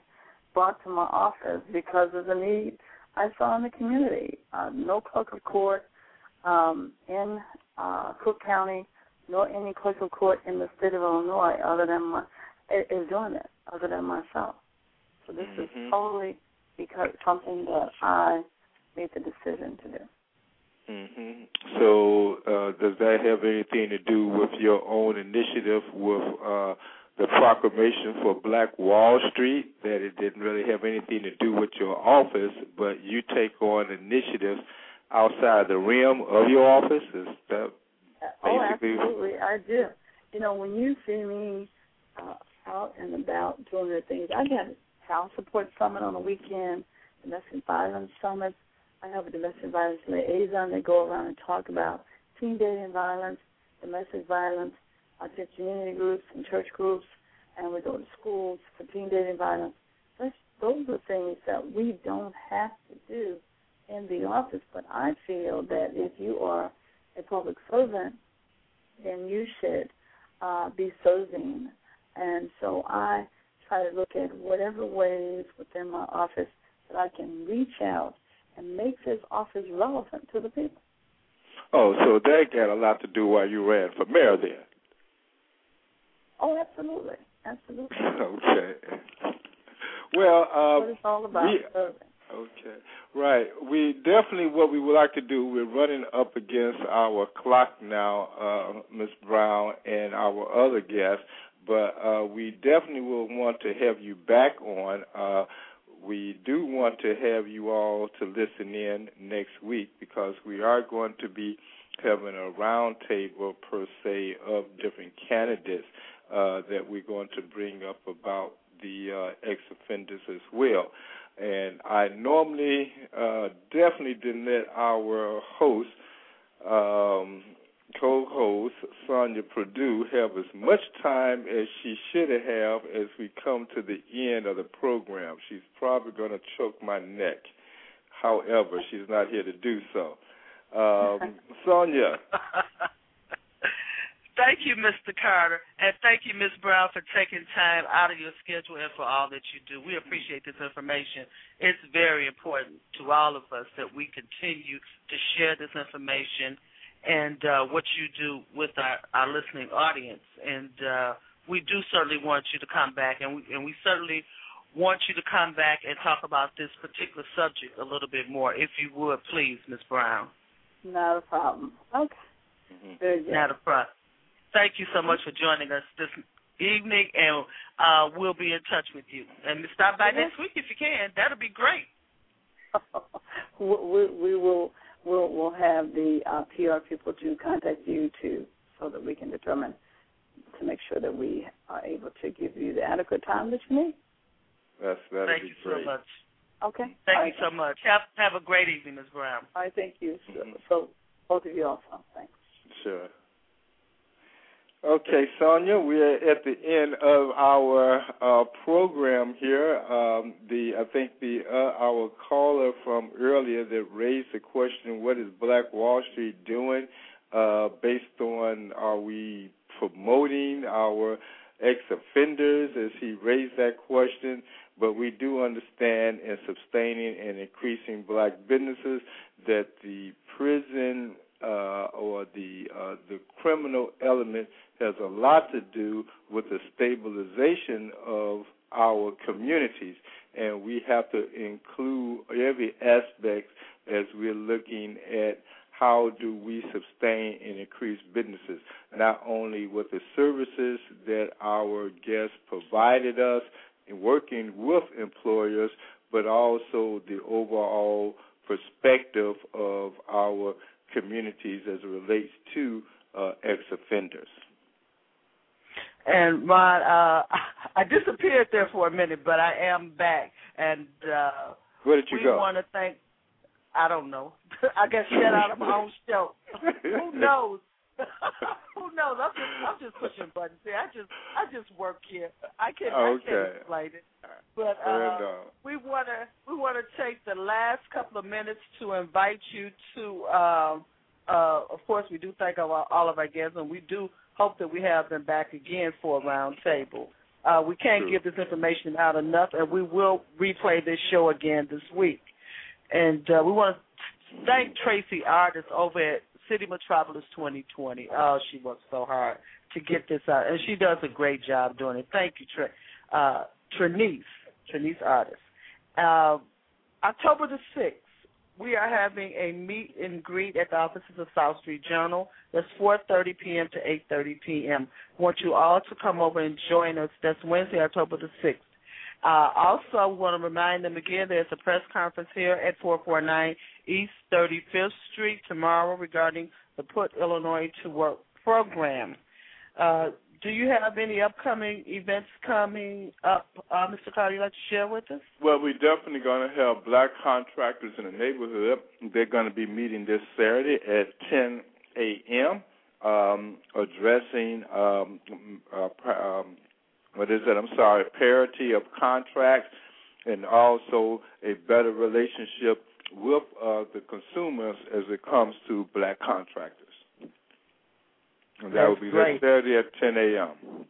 brought to my office because of the need I saw in the community. Uh, no clerk of court um, in uh, Cook County nor any clerk court in the state of Illinois other than my is doing it other than myself. So this mm-hmm. is totally because something that I made the decision to do. Mm-hmm. So uh, does that have anything to do with your own initiative with uh, the proclamation for Black Wall Street? That it didn't really have anything to do with your office, but you take on initiatives outside the realm of your office? Is that Oh, absolutely, I do. You know, when you see me uh, out and about doing the things, I got a child support summit on the weekend, domestic violence summit. I have a domestic violence liaison that go around and talk about teen dating violence, domestic violence, I to community groups and church groups, and we go to schools for teen dating violence. That's, those are things that we don't have to do in the office, but I feel that if you are a public servant, then you should uh, be serving. And so I try to look at whatever ways within my office that I can reach out and make this office relevant to the people. Oh, so that got a lot to do while you ran for mayor then. Oh, absolutely, absolutely. *laughs* okay. Well, um, what it's all about we, serving. Okay, right. We definitely what we would like to do. We're running up against our clock now, uh, Ms. Brown, and our other guests, but uh, we definitely will want to have you back on. Uh, we do want to have you all to listen in next week because we are going to be having a roundtable per se of different candidates uh, that we're going to bring up about the uh, ex offenders as well. And I normally uh, definitely didn't let our host, um, co host, Sonja Perdue have as much time as she should have as we come to the end of the program. She's probably going to choke my neck. However, she's not here to do so. Um, *laughs* Sonja. *laughs* Thank you, Mr. Carter, and thank you, Ms. Brown, for taking time out of your schedule and for all that you do. We appreciate this information. It's very important to all of us that we continue to share this information and uh, what you do with our, our listening audience. And uh, we do certainly want you to come back, and we, and we certainly want you to come back and talk about this particular subject a little bit more, if you would, please, Ms. Brown. Not a problem. Okay. Mm-hmm. Not a problem. Thank you so much for joining us this evening, and uh, we'll be in touch with you. And stop by next week if you can. That'll be great. *laughs* we, we will we'll we'll have the uh, PR people to contact you to so that we can determine to make sure that we are able to give you the adequate time that you need. That's that'll Thank be you great. so much. Okay. Thank All you right. so much. Have have a great evening, Ms. Brown. All right. Thank you. So, Mm-hmm. so both of you also. Thanks. Sure. Okay, Sonja, we are at the end of our uh, program here. Um, the I think the uh, our caller from earlier that raised the question, "What is Black Wall Street doing?" Uh, based on are we promoting our ex-offenders? As he raised that question, but we do understand in sustaining and increasing black businesses that the prison uh, or the uh, the criminal element has a lot to do with the stabilization of our communities, and we have to include every aspect as we're looking at how do we sustain and increase businesses, not only with the services that our guests provided us in working with employers, but also the overall perspective of our communities as it relates to uh, ex-offenders. And Ron, uh, *laughs* I disappeared there for a minute, but I am back. And uh, Where did you we go? want to thank. I don't know. *laughs* I got shut out of my own show. *laughs* Who knows? Who knows? I'm just I'm just pushing buttons here. I just I just work here. I can I Okay. can't explain it. But uh, we wanna we wanna take the last couple of minutes to invite you to um uh of course we do thank our, all of our guests and we do hope that we have them back again for a round table. Uh we can't give this information out enough and we will replay this show again this week. And uh we want to thank Tracy Artist over at City Metropolis 2020. Oh, she worked so hard to get this out, and she does a great job doing it. Thank you, Tre- uh, Trinice, Trinice Artist. Uh, October the 6th, we are having a meet and greet at the offices of South Street Journal. That's 4:30 p.m. to 8:30 p.m. want you all to come over and join us. That's Wednesday, October the 6th. Uh, also, we want to remind them again there's a press conference here at 449 East 35th Street tomorrow regarding the Put Illinois to Work program. Uh, do you have any upcoming events coming up, uh, Mr. Carter, you'd like to share with us? Well, we're definitely going to have black contractors in the neighborhood. They're going to be meeting this Saturday at 10 a.m. Um, addressing um, uh, um, what is it? I'm sorry, parity of contracts, and also a better relationship with uh, the consumers as it comes to black contractors. And that That's will be great. Saturday at 10 a.m.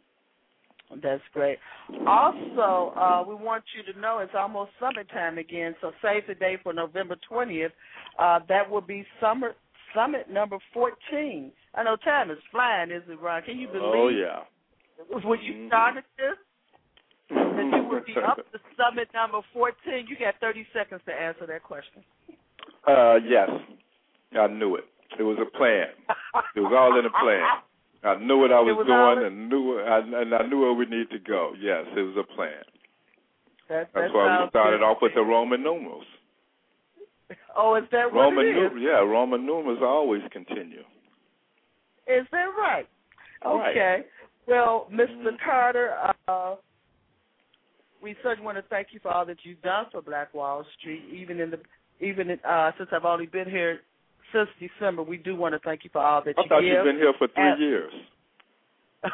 That's great. Also, uh, we want you to know it's almost summertime again, so save the date for November 20th. Uh, that will be summer summit number 14. I know time is flying, isn't it, Ron? Can you believe Oh yeah. when you started this that you would be up *laughs* to summit number 14? You got 30 seconds to answer that question. Uh, yes, I knew it. It was a plan. It was all in a plan. I knew what I was, was doing, and knew I, and I knew where we need to go. Yes, it was a plan. That, That's why we started good. off with the Roman numerals. Oh, is that what Roman, it is? yeah, Roman numerals always continue. Is that right? Right. Okay. Well, Mr. Mhm. Carter, uh, we certainly want to thank you for all that you've done for Black Wall Street. Even in the even in, uh, since I've only been here since December, we do want to thank you for all that I you give. I thought you've been here for three years. *laughs*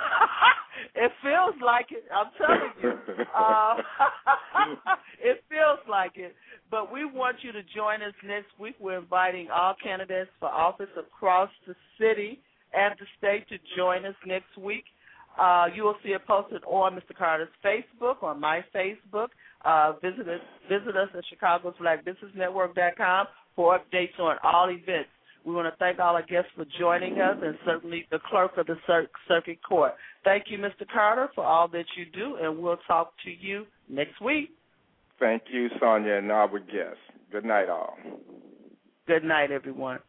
it feels like it. I'm telling you. Uh, *laughs* it feels like it. But we want you to join us next week. We're inviting all candidates for office across the city and the state to join us next week. Uh, you will see it posted on Mr. Carter's Facebook, on my Facebook. Uh, visit us, visit us at Chicago's Black Business Network.com for updates on all events. We want to thank all our guests for joining us and certainly the clerk of the circuit court. Thank you, Mr. Carter, for all that you do, and we'll talk to you next week. Thank you, Sonja, and our guests. Good night, all. Good night, everyone.